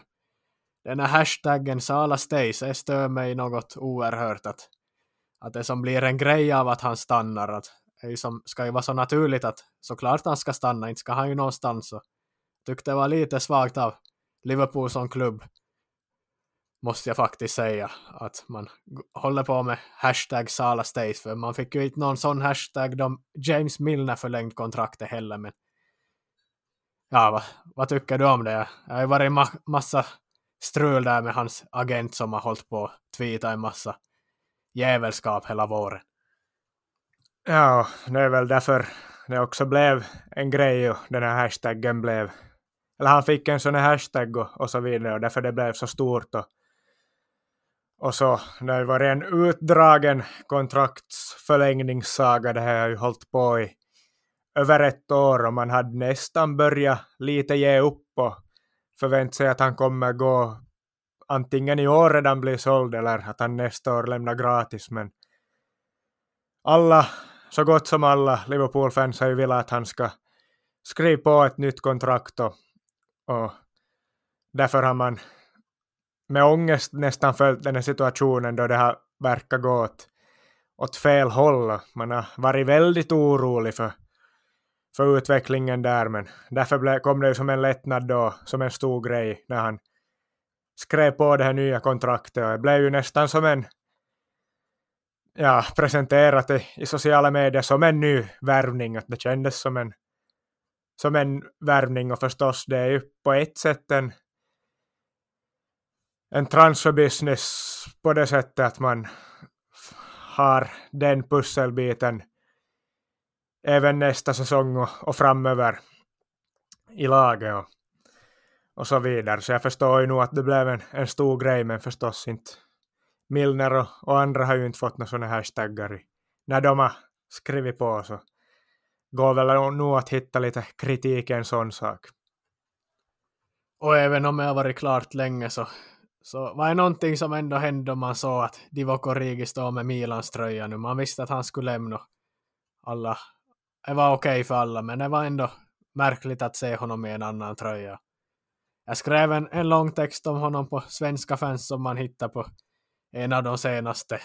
den här hashtaggen Salah stays, det stör mig något oerhört att, att det som blir en grej av att han stannar, att det som ska ju vara så naturligt att såklart han ska stanna, inte ska han ju någonstans. Så tyckte det var lite svagt av Liverpool som klubb måste jag faktiskt säga att man håller på med hashtag Sala Stays för man fick ju inte någon sån hashtag då James Milner förlängt kontraktet heller men ja, vad, vad tycker du om det? Det har ju varit ma massa strul där med hans agent som har hållit på att tweeta en massa jävelskap hela våren. Ja, det är väl därför det också blev en grej och den här hashtaggen blev eller han fick en sån här hashtag och, och så vidare och därför det blev så stort och och så, det har varit en utdragen kontraktsförlängningssaga, det här har ju hållit på i över ett år och man hade nästan börjat lite ge upp och förvänta sig att han kommer gå antingen i år redan bli såld eller att han nästa år lämnar gratis. Men alla, så gott som alla Liverpool-fans har ju velat att han ska skriva på ett nytt kontrakt och, och därför har man med ångest nästan följt den här situationen då det har verkat gå åt, åt fel håll. Man har varit väldigt orolig för, för utvecklingen där, men därför ble, kom det ju som en lättnad då, som en stor grej när han skrev på det här nya kontraktet och det blev ju nästan som en ja, presenterat i, i sociala medier som en ny värvning, att det kändes som en som en värvning och förstås det är ju på ett sätt en en transferbusiness på det sättet att man har den pusselbiten även nästa säsong och, och framöver i laget och, och så vidare. Så jag förstår ju nog att det blev en, en stor grej, men förstås inte. Milner och, och andra har ju inte fått några sådana hashtaggar när de har skrivit på så går väl nog att hitta lite kritik i en sån sak. Och även om det har varit klart länge så så var det någonting som ändå hände om man såg att Divock Origi står med Milans tröja nu. Man visste att han skulle lämna alla. Det var okej okay för alla, men det var ändå märkligt att se honom med en annan tröja. Jag skrev en, en lång text om honom på svenska fans som man hittar på en av de senaste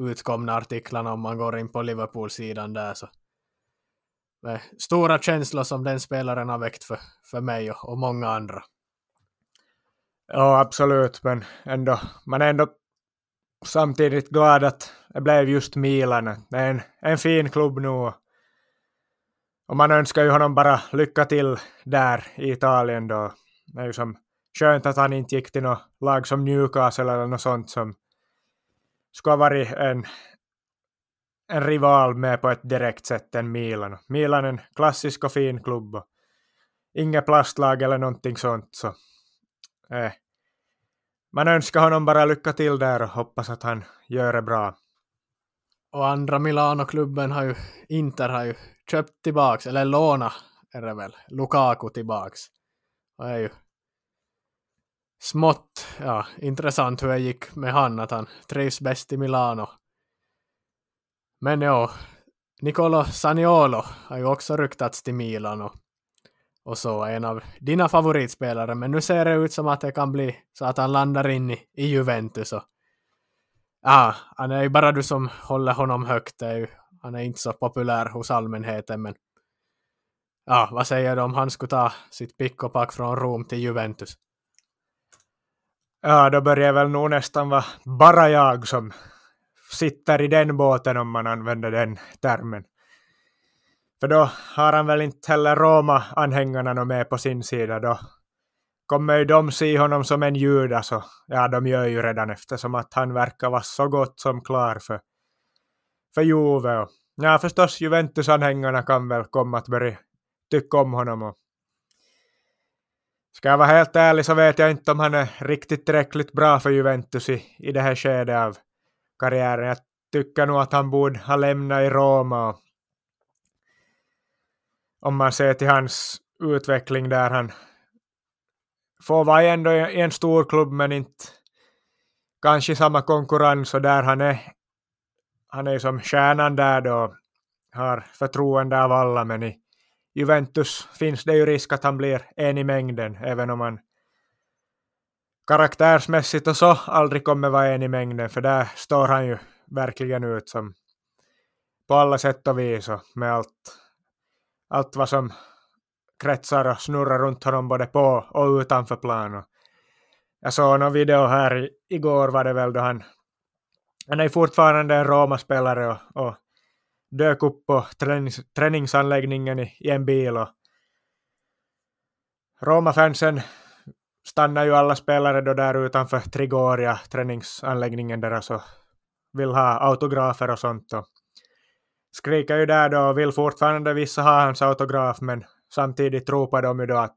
utkomna artiklarna om man går in på Liverpool-sidan där. Så. Med stora känslor som den spelaren har väckt för, för mig och, och många andra. Ja, absolut, men ändå, man är ändå samtidigt glad att det blev just Milan. Det är en, en fin klubb nu. Och man önskar ju honom bara lycka till där i Italien då. Det är ju som skönt att han inte gick till något lag som Newcastle eller något sånt som skulle ha varit en, en rival med på ett direkt sätt än Milan. Milan är en klassisk och fin klubb. Och inget plastlag eller någonting sånt. Så eh, man önskar honom bara lycka till där och hoppas att han gör det bra. Och andra Milano-klubben har ju, Inter har ju köpt tillbaks, eller låna är det väl, Lukaku tillbaks. Och är ju smått, ja, intressant hur det gick med han, att han trivs bäst i Milano. Men ja, Nicolo Saniolo har ju också ryktats till Milan. och så, en av dina favoritspelare, men nu ser det ut som att det kan bli så att han landar in i, i Juventus. Och, ja, han är ju bara du som håller honom högt, är ju, han är inte så populär hos allmänheten, men ja, vad säger du om han skulle ta sitt pick och pack från Rom till Juventus? Ja, då börjar väl nog nästan vara bara jag som sitter i den båten om man använder den termen. För då har han väl inte heller Roma-anhängarna med på sin sida. Då kommer ju de se honom som en Judas och ja, de gör ju redan eftersom att han verkar vara så gott som klar för, för Juve. Och, ja, förstås Juventus-anhängarna kan väl komma att börja tycka om honom. Och, ska jag vara helt ärlig så vet jag inte om han är riktigt tillräckligt bra för Juventus i, i det här skedet av karriären. Jag tycker nog att han borde ha lämnat i Roma och om man ser till hans utveckling där han får vara ändå i en stor klubb men inte kanske samma konkurrens och där han är han är som stjärnan där då har förtroende av alla men i Juventus finns det ju risk att han blir en i mängden även om han karaktärsmässigt och så aldrig kommer vara en i mängden för där står han ju verkligen ut som på alla sätt och vis och med allt allt vad som kretsar och snurrar runt honom både på och utanför plan. Och jag såg någon video här igår var det väl då han, han är fortfarande en Roma-spelare och, och dök upp på tränings, träningsanläggningen i, i en bil och Roma-fansen stannar ju alla spelare då där utanför Trigoria, träningsanläggningen där och vill ha autografer och sånt. Och skriker ju där då och vill fortfarande vissa ha hans autograf men samtidigt ropar de ju då att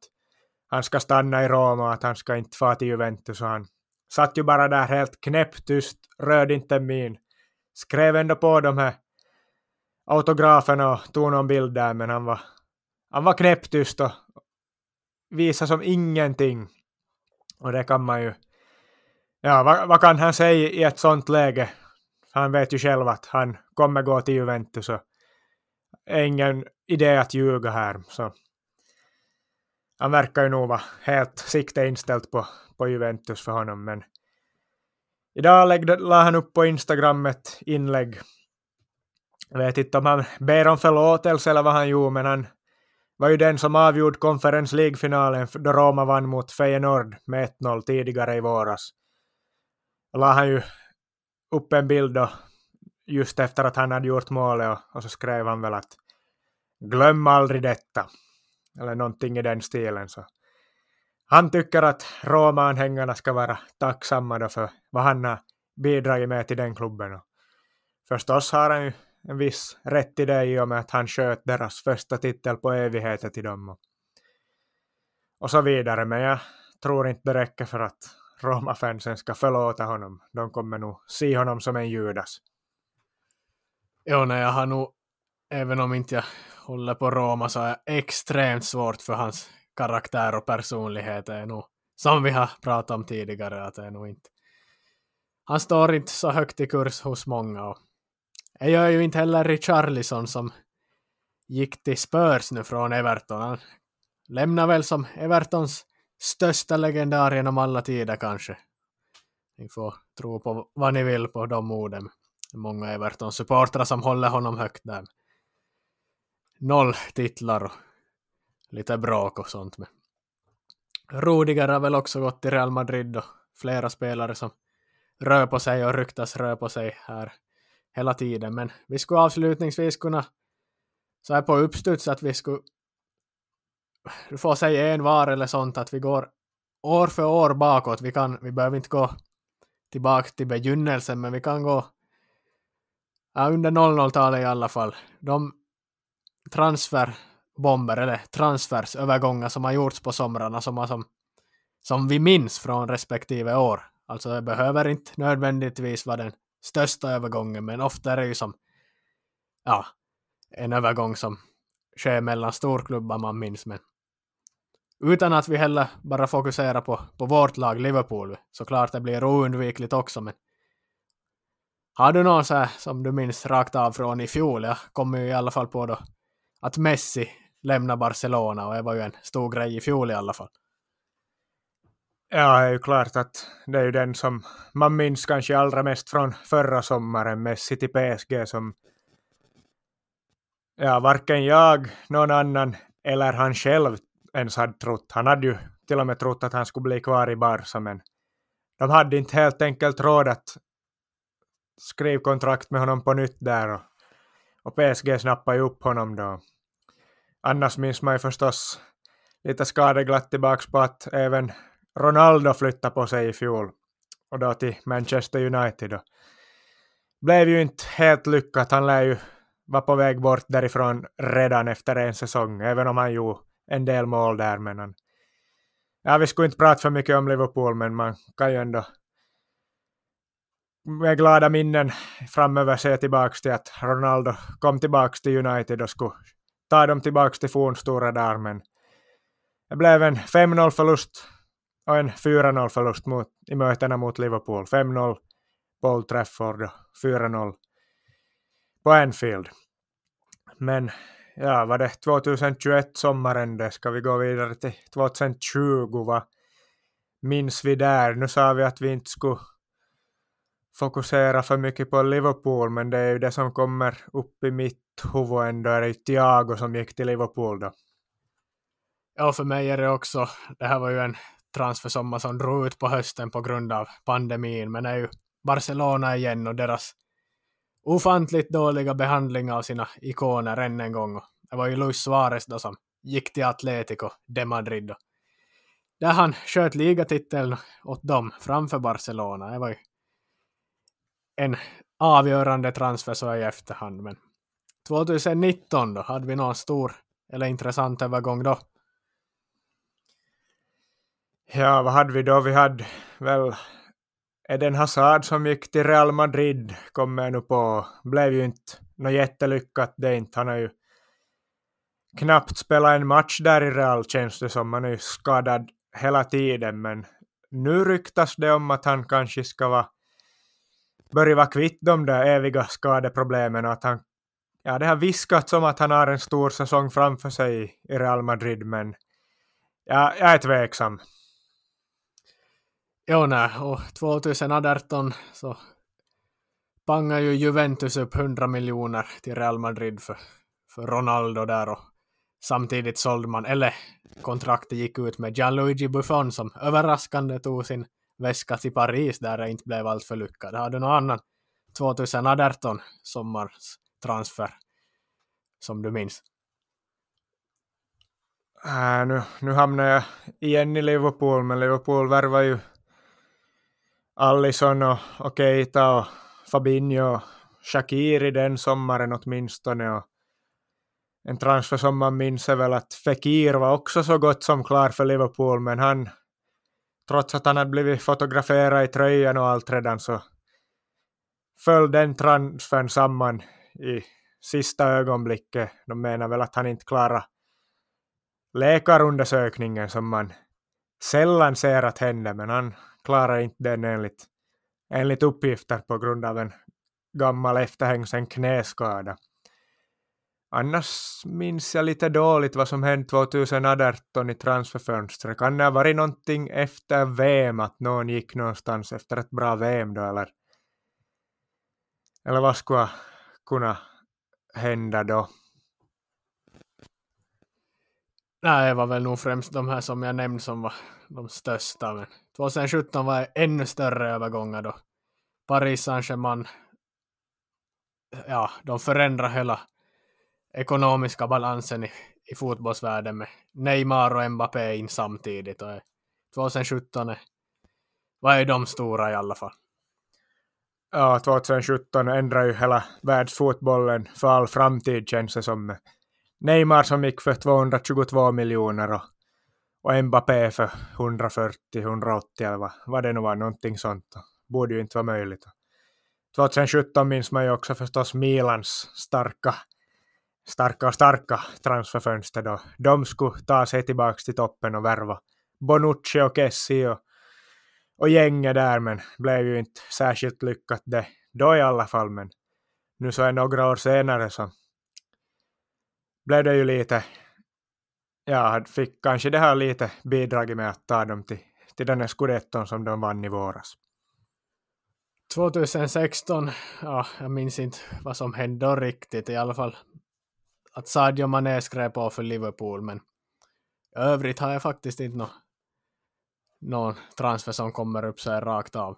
han ska stanna i Roma och att han ska inte få till Juventus och han satt ju bara där helt knäpptyst, rörde inte min. Skrev ändå på de här autograferna och tog någon bild där men han var, han var knäpptyst och visade som ingenting. Och det kan man ju... Ja, vad, vad kan han säga i ett sånt läge? Han vet ju själv att han kommer gå till Juventus och är ingen idé att ljuga här. Så han verkar ju nog vara helt sikte inställt på, på Juventus för honom. Men idag la han upp på Instagram ett inlägg. Jag vet inte om han ber om förlåtelse eller vad han gjorde, men han var ju den som avgjorde Conference League-finalen då Roma vann mot Feyenoord med 1-0 tidigare i våras. Då la han ju upp en bild då, just efter att han hade gjort målet och, och så skrev han väl att glöm aldrig detta. Eller någonting i den stilen. Så. Han tycker att Roma-anhängarna ska vara tacksamma då för vad han har bidragit med till den klubben. Och förstås har han ju en viss rätt i det i och med att han sköt deras första titel på evigheter till dem. Och, och så vidare. Men jag tror inte det räcker för att Roma-fansen ska förlåta honom. De kommer nog se honom som en Judas. Jo, nej, jag har nog, även om inte jag håller på Roma, så är jag extremt svårt för hans karaktär och personlighet. Det är nog, som vi har pratat om tidigare, att det är nog inte... Han står inte så högt i kurs hos många. Och jag gör ju inte heller Richarlison som gick till Spurs nu från Everton. Han lämnar väl som Evertons största legendar genom alla tider kanske. Ni får tro på vad ni vill på de orden. Många Everton-supportrar som håller honom högt där. Noll titlar och lite bråk och sånt med. Rudiger har väl också gått till Real Madrid och flera spelare som rör på sig och ryktas rör på sig här hela tiden. Men vi skulle avslutningsvis kunna så här på uppstuds att vi skulle du får säga en var eller sånt att vi går år för år bakåt. Vi, kan, vi behöver inte gå tillbaka till begynnelsen, men vi kan gå ja, under 00-talet i alla fall. De transferbomber eller transfersövergångar som har gjorts på somrarna som, har som, som vi minns från respektive år. Alltså det behöver inte nödvändigtvis vara den största övergången, men ofta är det ju som ja, en övergång som sker mellan storklubbar man minns. Men utan att vi heller bara fokuserar på, på vårt lag Liverpool. Såklart det blir oundvikligt också, men har du någon så här, som du minns rakt av från i fjol? Jag kommer ju i alla fall på då att Messi lämnar Barcelona och det var ju en stor grej i fjol i alla fall. Ja, det är ju klart att det är ju den som man minns kanske allra mest från förra sommaren, Messi till PSG som ja, varken jag, någon annan eller han själv ens hade trott. Han hade ju till och med trott att han skulle bli kvar i Barca, men de hade inte helt enkelt råd att skriva kontrakt med honom på nytt där och, och PSG snappade ju upp honom då. Annars minns man ju förstås lite skadeglatt tillbaks på att även Ronaldo flyttade på sig i fjol och då till Manchester United. Då. Blev ju inte helt lyckat, han lär ju vara på väg bort därifrån redan efter en säsong, även om han gjorde en del mål där. Men han... Ja, vi skulle inte prata för mycket om Liverpool, men man kan ju ändå med glada minnen framöver se tillbaka till att Ronaldo kom tillbaka till United och skulle ta dem tillbaka till fornstora där, men det blev en 5-0 förlust och en 4-0 förlust mot, i mötena mot Liverpool. 5-0 på Old Trafford och 4-0 på Anfield. Men ja, var det 2021 sommaren det? Ska vi gå vidare till 2020? Vad minns vi där? Nu sa vi att vi inte skulle fokusera för mycket på Liverpool, men det är ju det som kommer upp i mitt huvud ändå, är det Thiago som gick till Liverpool då. Ja, för mig är det också, det här var ju en transfersommar som drog ut på hösten på grund av pandemin, men är ju Barcelona igen och deras ofantligt dåliga behandling av sina ikoner än en gång. Det var ju Luis Suarez då som gick till Atletico de Madrid. Då. Där han sköt ligatiteln åt dem framför Barcelona. Det var ju en avgörande transfer så i efterhand. Men 2019 då, hade vi någon stor eller intressant övergång då? Ja, vad hade vi då? Vi hade väl Eden Hazard som gick till Real Madrid kommer jag nu på, blev ju inte något jättelyckat det inte. Han har ju knappt spelat en match där i Real känns det som. Han är ju skadad hela tiden men nu ryktas det om att han kanske ska vara börja vara kvitt de där eviga skadeproblemen och att han ja, det har viskats om att han har en stor säsong framför sig i Real Madrid men ja, jag är tveksam. Jo, nej, och 2018 så pangade ju Juventus upp 100 miljoner till Real Madrid för, för Ronaldo där och samtidigt sålde man, eller kontraktet gick ut med Gianluigi Buffon som överraskande tog sin väska till Paris där det inte blev allt för lyckat. Har du någon annan 2018 sommartransfer som du minns? Äh, nu, nu hamnar jag igen i Liverpool, men Liverpool värvar ju Allison och, och Keita och Fabinho och Shakiri den sommaren åtminstone. Och en transfer som man minns är väl att Fekir var också så gott som klar för Liverpool, men han, trots att han hade blivit fotograferad i tröjan och allt redan, så föll den transfern samman i sista ögonblicket. De menar väl att han inte klarade läkarundersökningen som man sällan ser att hända, men han klarar inte den enligt, enligt uppgifter på grund av en gammal efterhängsen knäskada. Annars minns jag lite dåligt vad som hände 2018 i transferfönstret. Kan det ha varit någonting efter VM, att någon gick någonstans efter ett bra VM då, eller? Eller vad skulle kunna hända då? Nej, det var väl nog främst de här som jag nämnde som var de största. Men 2017 var det ännu större övergångar då. Paris Saint-Germain, ja, de förändrar hela ekonomiska balansen i, i fotbollsvärlden med Neymar och Mbappé in samtidigt. Och 2017 var ju de stora i alla fall. Ja, 2017 ändrar ju hela världsfotbollen för all framtid känns det som. Neymar som gick för 222 miljoner och, och Mbappé för 140-180 eller vad, vad det nu var, någonting sånt. Borde ju inte vara möjligt. 2017 minns man ju också förstås Milans starka, starka och starka transferfönster då. De skulle ta sig tillbaka till toppen och värva Bonucci och Kessi och, och gänget där, men blev ju inte särskilt lyckat det då i alla fall. Men nu så är några år senare så blev det ju lite ja, fick kanske det här lite bidragit med att ta dem till, till den här scudetton som de vann i våras. 2016, ja, jag minns inte vad som hände då riktigt, i alla fall att Sadio Mané skrev på för Liverpool, men i övrigt har jag faktiskt inte någon, någon transfer som kommer upp så här rakt av.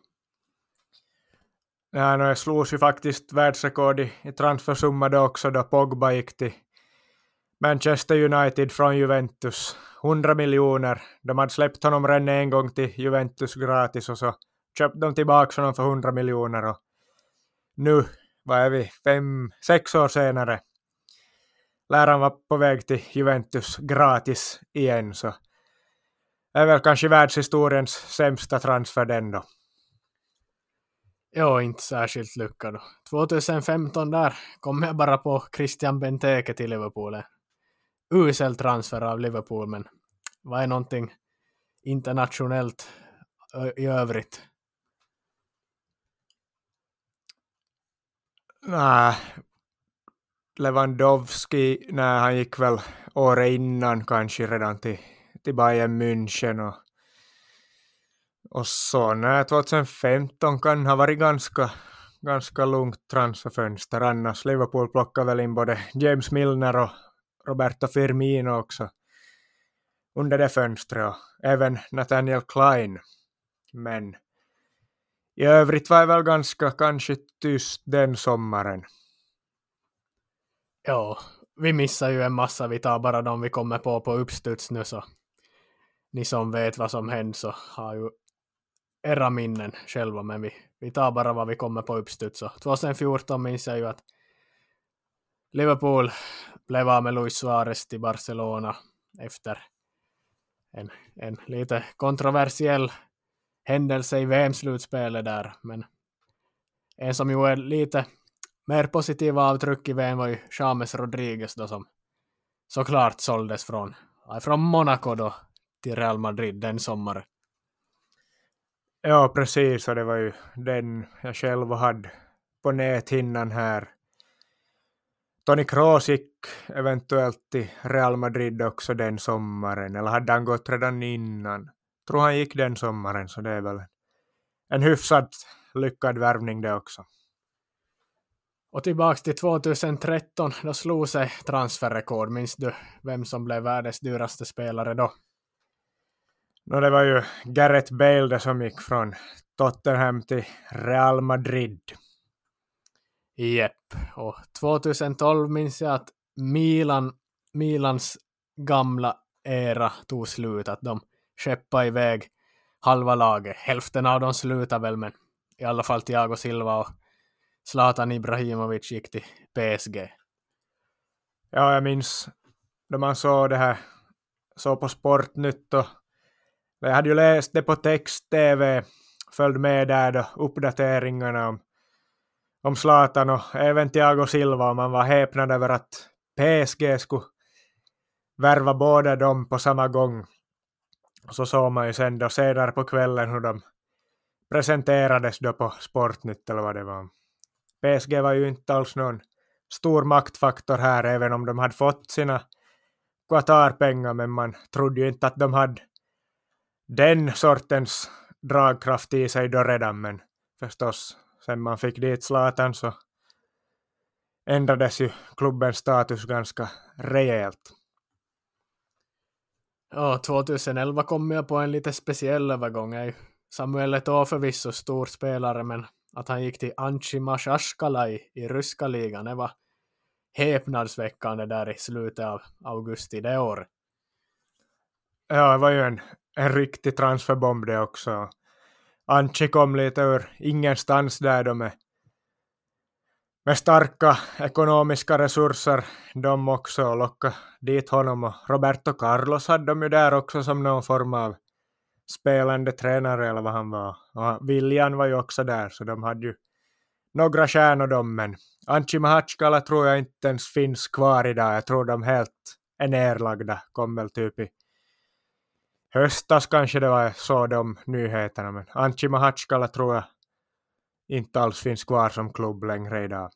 Ja, det slogs ju faktiskt världsrekord i, i transfersumma då också då Pogba gick till Manchester United från Juventus. 100 miljoner. De hade släppt honom redan en gång till Juventus gratis och så köpte de tillbaka honom för 100 miljoner och nu, vad är vi, fem, sex år senare lär han vara på väg till Juventus gratis igen så är väl kanske världshistoriens sämsta transfer den då. Ja, inte särskilt lyckad. 2015 där kom jag bara på Christian Benteke till Liverpool. Usel transfer av Liverpool, men vad är någonting internationellt i övrigt? Nej, Lewandowski, nej, han gick väl året innan kanske redan till, till Bayern München och, och så. Nej, 2015 kan ha varit ganska, ganska lugnt transferfönster annars. Liverpool plockade väl in både James Milner och Roberto Firmino också under det fönstret och även Nathaniel Klein. Men i övrigt var det väl ganska kanske tyst den sommaren. Ja, vi missar ju en massa. Vi tar bara de vi kommer på på uppstuds nu så ni som vet vad som hände så har ju era minnen själva men vi, vi tar bara vad vi kommer på uppstuds. 2014 minns jag ju att Liverpool blev av med Luis Suarez till Barcelona efter en, en lite kontroversiell händelse i VM-slutspelet där. Men en som gjorde lite mer positiva avtryck i VM var ju James Rodriguez då som såklart såldes från, från Monaco då till Real Madrid den sommaren. Ja, precis, och det var ju den jag själv hade på näthinnan här. Tony Kroos gick eventuellt till Real Madrid också den sommaren, eller hade han gått redan innan? Tror han gick den sommaren, så det är väl en hyfsat lyckad värvning det också. Och tillbaks till 2013, då slog sig transferrekord. Minns du vem som blev världens dyraste spelare då? No, det var ju Gareth Bale som gick från Tottenham till Real Madrid. Jepp, och 2012 minns jag att Milan, Milans gamla era tog slut, att de skeppade iväg halva laget. Hälften av dem slutade väl, men i alla fall Thiago Silva och Zlatan Ibrahimovic gick till PSG. Ja, jag minns då man såg det här, såg på Sportnytt och jag hade ju läst det på text-tv, följde med där då, uppdateringarna om, om Zlatan och även Thiago Silva och man var häpnad över att PSG skulle värva båda dem på samma gång. Och så såg man ju sen då senare på kvällen hur de presenterades då på Sportnytt eller vad det var. PSG var ju inte alls någon stor maktfaktor här, även om de hade fått sina Qatar-pengar, men man trodde ju inte att de hade den sortens dragkraft i sig då redan, men förstås, sen man fick dit Zlatan så ändrades ju klubbens status ganska rejält. Ja, 2011 kom jag på en lite speciell övergång. Samuel Eto'o förvisso stor spelare, men att han gick till Anchi Mashashkala i, i ryska ligan, det var häpnadsväckande där i slutet av augusti det året. Ja, det var ju en, en riktig transferbomb det också. Anchi kom lite ur ingenstans där de med, med starka ekonomiska resurser de också locka dit honom och Roberto Carlos hade de ju där också som någon form av spelande tränare eller vad han var. Och Viljan var ju också där, så de hade ju några stjärnor de, men Anchi Mahatskala tror jag inte ens finns kvar idag. Jag tror de helt är nerlagda, kom väl typ i höstas kanske det var så de nyheterna, men Anchi Mahatskala tror jag inte alls finns kvar som klubb längre idag.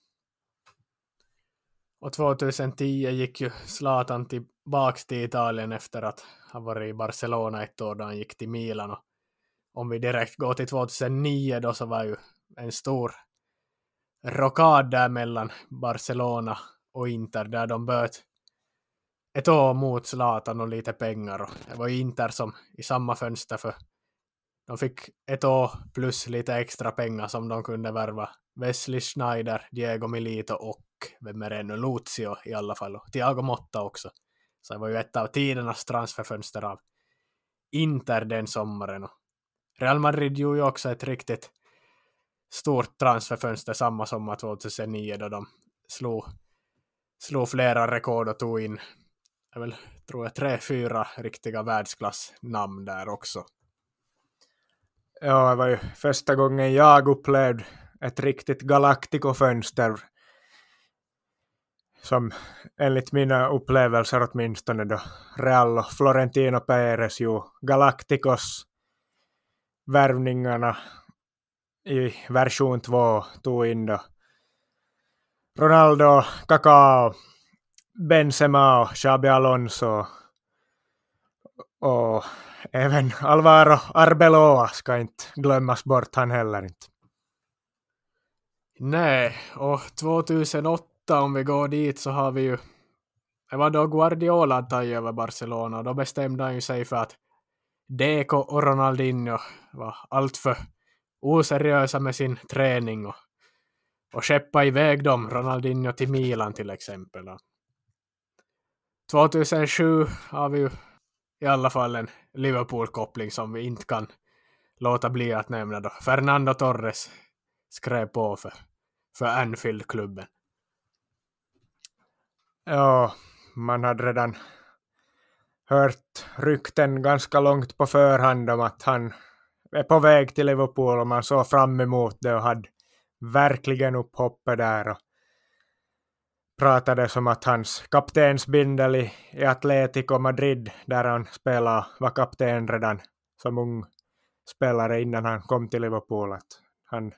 Och 2010 gick ju Zlatan tillbaka till Italien efter att ha varit i Barcelona ett år då han gick till Milan. Och om vi direkt går till 2009 då så var ju en stor rockad där mellan Barcelona och Inter där de böt ett år mot Zlatan och lite pengar. Och det var ju Inter som i samma fönster för de fick ett år plus lite extra pengar som de kunde värva Wesley Schneider, Diego Milito och vem är det nu, Lucio i alla fall och Thiago Motta också. Så det var ju ett av tidernas transferfönster av Inter den sommaren. Och Real Madrid gjorde ju också ett riktigt stort transferfönster samma sommar 2009 då de slog, slog flera rekord och tog in, är väl, tror jag, tre, fyra riktiga världsklassnamn där också. Ja, det var ju första gången jag upplevde ett riktigt Galactico-fönster som enligt mina upplevelser åtminstone då Real och Florentino Perez ju Galacticos värvningarna i version 2 tog in då Ronaldo, Kakao Benzema och Xabi Alonso och även Alvaro Arbeloa ska inte glömmas bort han heller inte. Nej, och 2008 om vi går dit så har vi ju det var då Guardiola tagit över Barcelona och då bestämde han ju sig för att Deco och Ronaldinho var alltför oseriösa med sin träning och, och skeppa iväg dem, Ronaldinho till Milan till exempel. 2007 har vi ju i alla fall en Liverpool-koppling som vi inte kan låta bli att nämna då. Fernando Torres skrev på för, för Anfield-klubben. Ja, man hade redan hört rykten ganska långt på förhand om att han är på väg till Liverpool och man såg fram emot det och hade verkligen upp hoppet där och pratade som att hans kaptensbindel i, i Atletico Madrid där han spelade var kapten redan som ung spelare innan han kom till Liverpool. Att han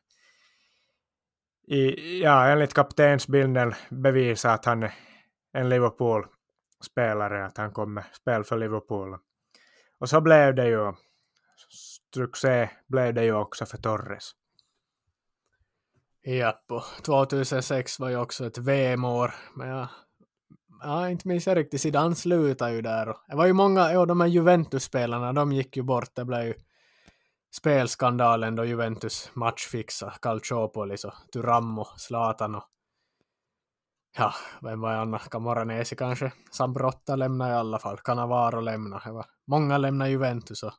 i, ja, enligt kaptensbindeln bevisar att han är en Liverpool-spelare, att han kommer spel för Liverpool. Och så blev det ju succé blev det ju också för Torres. Japp, och 2006 var ju också ett VM-år, men jag, jag inte minns jag riktigt, Zidane slutade ju där. Och det var ju många, ja de här Juventus-spelarna, de gick ju bort, det blev ju spelskandalen då Juventus matchfixa Calciopoli och Turammo, Zlatan och ja, vem var Anna Camoranesi kanske? Sambrotta lämnade i alla fall, Cannavaro lämnade, Var, många lämnade Juventus och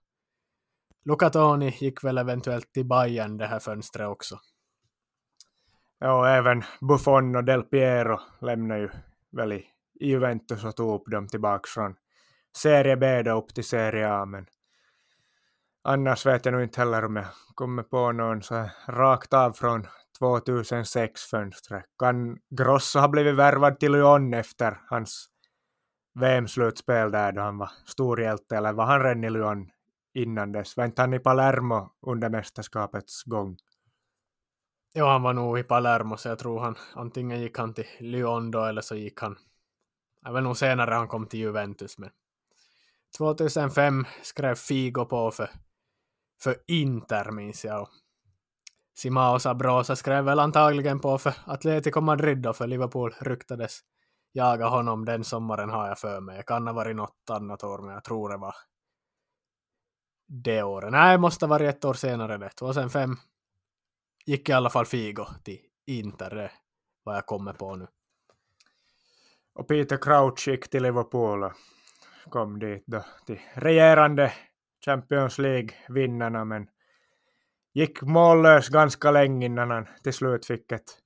Luca Toni gick väl eventuellt till Bayern det här fönstret också. Ja, och även Buffon och Del Piero lämnade ju väl i Juventus och tog upp dem tillbaka från Serie B då upp till Serie A, men annars vet jag nog inte heller om jag kommer på någon så här rakt av från 2006-fönstret. Kan Grosso ha blivit värvad till Lyon efter hans VM-slutspel där då han var storhjälte, eller var han redan i Lyon innan dess? Var inte han i Palermo under mästerskapets gång? Ja, han var nog i Palermo, så jag tror han antingen gick han till Lyon då, eller så gick han, Det var nog senare han kom till Juventus, men 2005 skrev Figo på för, för Inter, minns jag. Och Simao Sabrosa skrev väl antagligen på för Atletico Madrid då, för Liverpool ryktades jaga honom den sommaren har jag för mig. Det kan ha varit något annat år, men jag tror det var det året. Nej, det måste ha varit ett år senare det. 2005 gick i alla fall Figo till Inter, det vad jag kommer på nu. Och Peter Crouch gick till Liverpool och kom dit då till regerande Champions League-vinnarna, men gick mållös ganska länge innan han till slut fick ett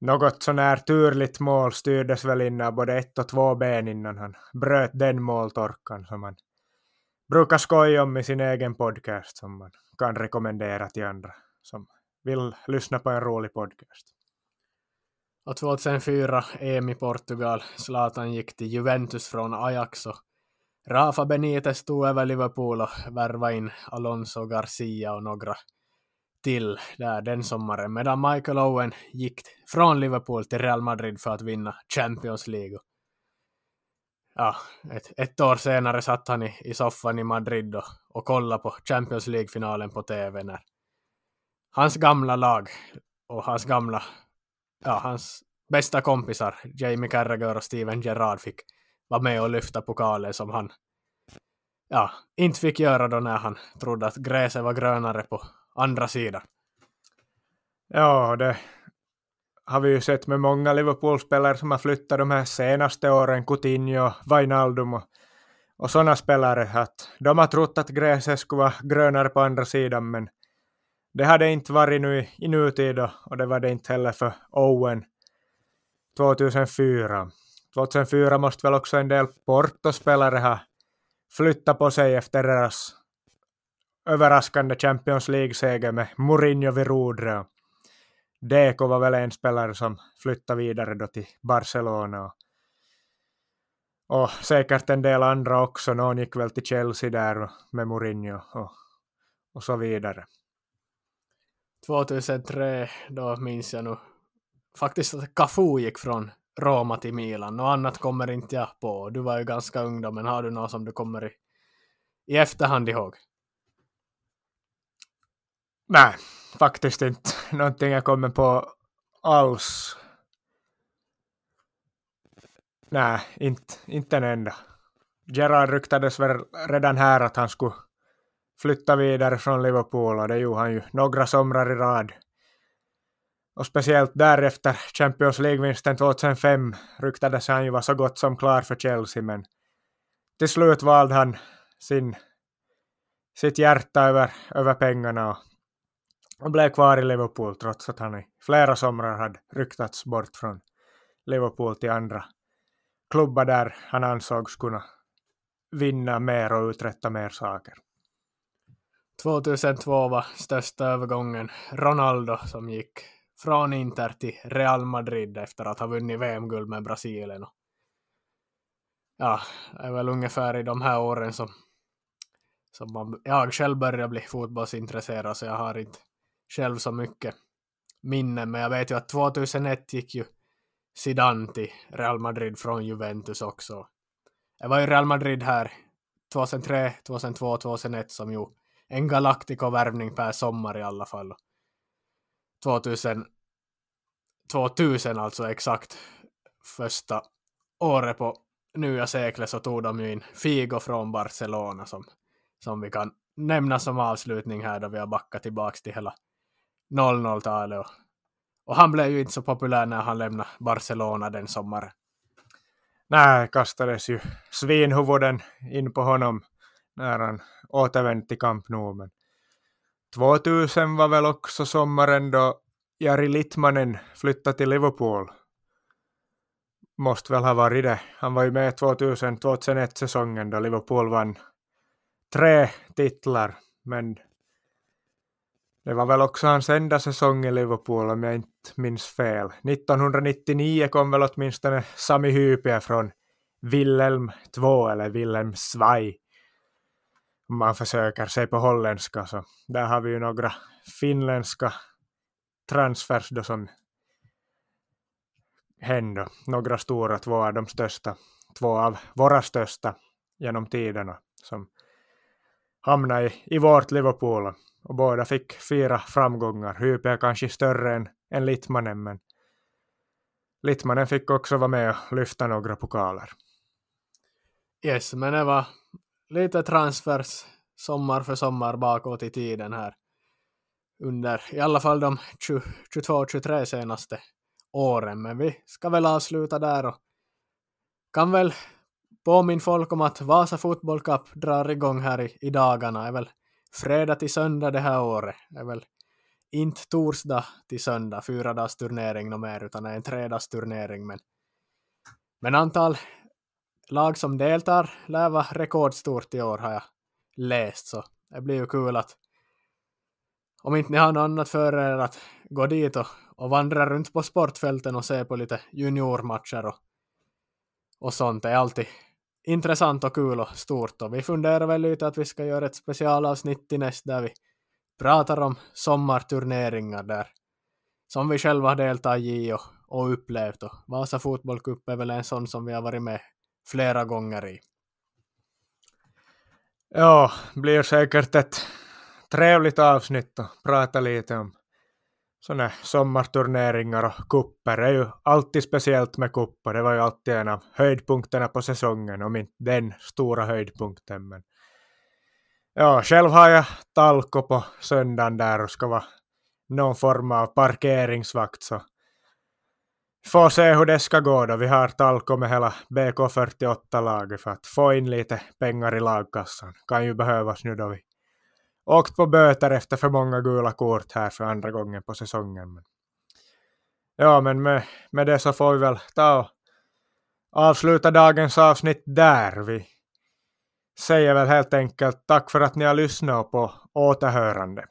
något sånär turligt mål styrdes väl in av både ett och två ben innan han bröt den måltorkan som han brukar skoja om i sin egen podcast som man kan rekommendera till andra som vill lyssna på en rolig podcast. Och 2004 EM i Portugal, Zlatan gick till Juventus från Ajax och Rafa Benitez tog över Liverpool och värvade in Alonso Garcia och några till där den sommaren, medan Michael Owen gick från Liverpool till Real Madrid för att vinna Champions League. ja, ett, ett år senare satt han i, i soffan i Madrid och, och kollade på Champions League-finalen på tv när hans gamla lag och hans gamla, ja, hans bästa kompisar, Jamie Carragher och Steven Gerrard fick vara med och lyfta pokalen som han ja, inte fick göra då när han trodde att gräset var grönare på andra sidan. Ja, det har vi ju sett med många Liverpool-spelare som har flyttat de här senaste åren, Coutinho, Wijnaldum och, och sådana spelare, att de har trott att gräset skulle vara grönare på andra sidan, men det hade inte varit nu i, nutid och, och det var det inte heller för Owen 2004. 2004 måste väl också en del Porto-spelare ha flyttat på sig efter deras överraskande Champions League-seger med Mourinho vid rodret. Deco var väl en spelare som flyttade vidare då till Barcelona. Och säkert en del andra också. Någon gick väl till Chelsea där med Mourinho och, och så vidare. 2003, då minns jag nu faktiskt att Cafu gick från Roma till Milan. Något annat kommer inte jag på. Du var ju ganska ung då, men har du något som du kommer i, i efterhand ihåg? Nej, faktiskt inte. Någonting jag kommer på alls. Nej, inte, inte en enda. Gerard ryktades väl redan här att han skulle flytta vidare från Liverpool och det gjorde han ju några somrar i rad. Och speciellt därefter Champions League-vinsten 2005 ryktades han ju vara så gott som klar för Chelsea men till slut valde han sin, sitt hjärta över, över pengarna och, och blev kvar i Liverpool trots att han i flera somrar hade ryktats bort från Liverpool till andra klubbar där han ansågs kunna vinna mer och uträtta mer saker. 2002 var största övergången Ronaldo som gick från Inter till Real Madrid efter att ha vunnit VM-guld med Brasilien. Ja, det är väl ungefär i de här åren som, som man, jag själv började bli fotbollsintresserad så jag har inte själv så mycket minnen men jag vet ju att 2001 gick ju Zidane till Real Madrid från Juventus också. Det var ju Real Madrid här 2003, 2002, 2001 som gjorde en Galactico-värvning per sommar i alla fall. 2000, 2000 alltså exakt första året på nya seklet så tog de ju in Figo från Barcelona som, som vi kan nämna som avslutning här då vi har backat tillbaka till hela 00-talet och, och han blev ju inte så populär när han lämnade Barcelona den sommaren. Nej, kastades ju svinhuvuden in på honom när han återvänt till Camp Nou. Men 2000 var väl också sommaren då Jari Littmanen flyttade till Liverpool. Måste väl ha varit det. Han var ju med 2000-2001 säsongen då Liverpool vann tre titlar. Men det var väl också hans enda säsong i Liverpool om jag inte minns fel. 1999 kom väl åtminstone Sami Hypia från Wilhelm 2 eller Wilhelm Svai om man försöker sig på holländska så där har vi ju några finländska transfers då som hände. Några stora, två av de största, två av våra största genom tiderna som hamnade i, i vårt Liverpool och båda fick fyra framgångar. Hype är kanske större än, än Littmanen men Littmanen fick också vara med och lyfta några pokaler. Yes, men det var lite transfers sommar för sommar bakåt i tiden här. Under i alla fall de 22-23 senaste åren. Men vi ska väl avsluta där och kan väl påminna folk om att Vasa Fotboll Cup drar igång här i, i dagarna. Det är väl fredag till söndag det här året. Det är väl inte torsdag till söndag, fyra dagars turnering och mer, utan det är en tredags turnering. Men, men antal lag som deltar lär vara rekordstort i år har jag läst, så det blir ju kul att om inte ni har något annat för er att gå dit och, och vandra runt på sportfälten och se på lite juniormatcher och, och sånt. Det är alltid intressant och kul och stort och vi funderar väl lite att vi ska göra ett specialavsnitt till näst där vi pratar om sommarturneringar där som vi själva har deltagit i och, och upplevt och Vasa Fotbollcup är väl en sån som vi har varit med flera gånger i. Ja, blir säkert ett trevligt avsnitt att prata lite om sådana sommarturneringar och kupper. Det är ju alltid speciellt med kupper. Det var ju alltid en av höjdpunkterna på säsongen, om inte den stora höjdpunkten. Men ja, själv har jag Talko på söndagen där och ska vara någon form av parkeringsvakt. Så får se hur det ska gå då. Vi har Talko med hela BK48-laget för att få in lite pengar i lagkassan. Kan ju behövas nu då vi åkt på böter efter för många gula kort här för andra gången på säsongen. Men ja, men med, med det så får vi väl ta och avsluta dagens avsnitt där. Vi säger väl helt enkelt tack för att ni har lyssnat på återhörande.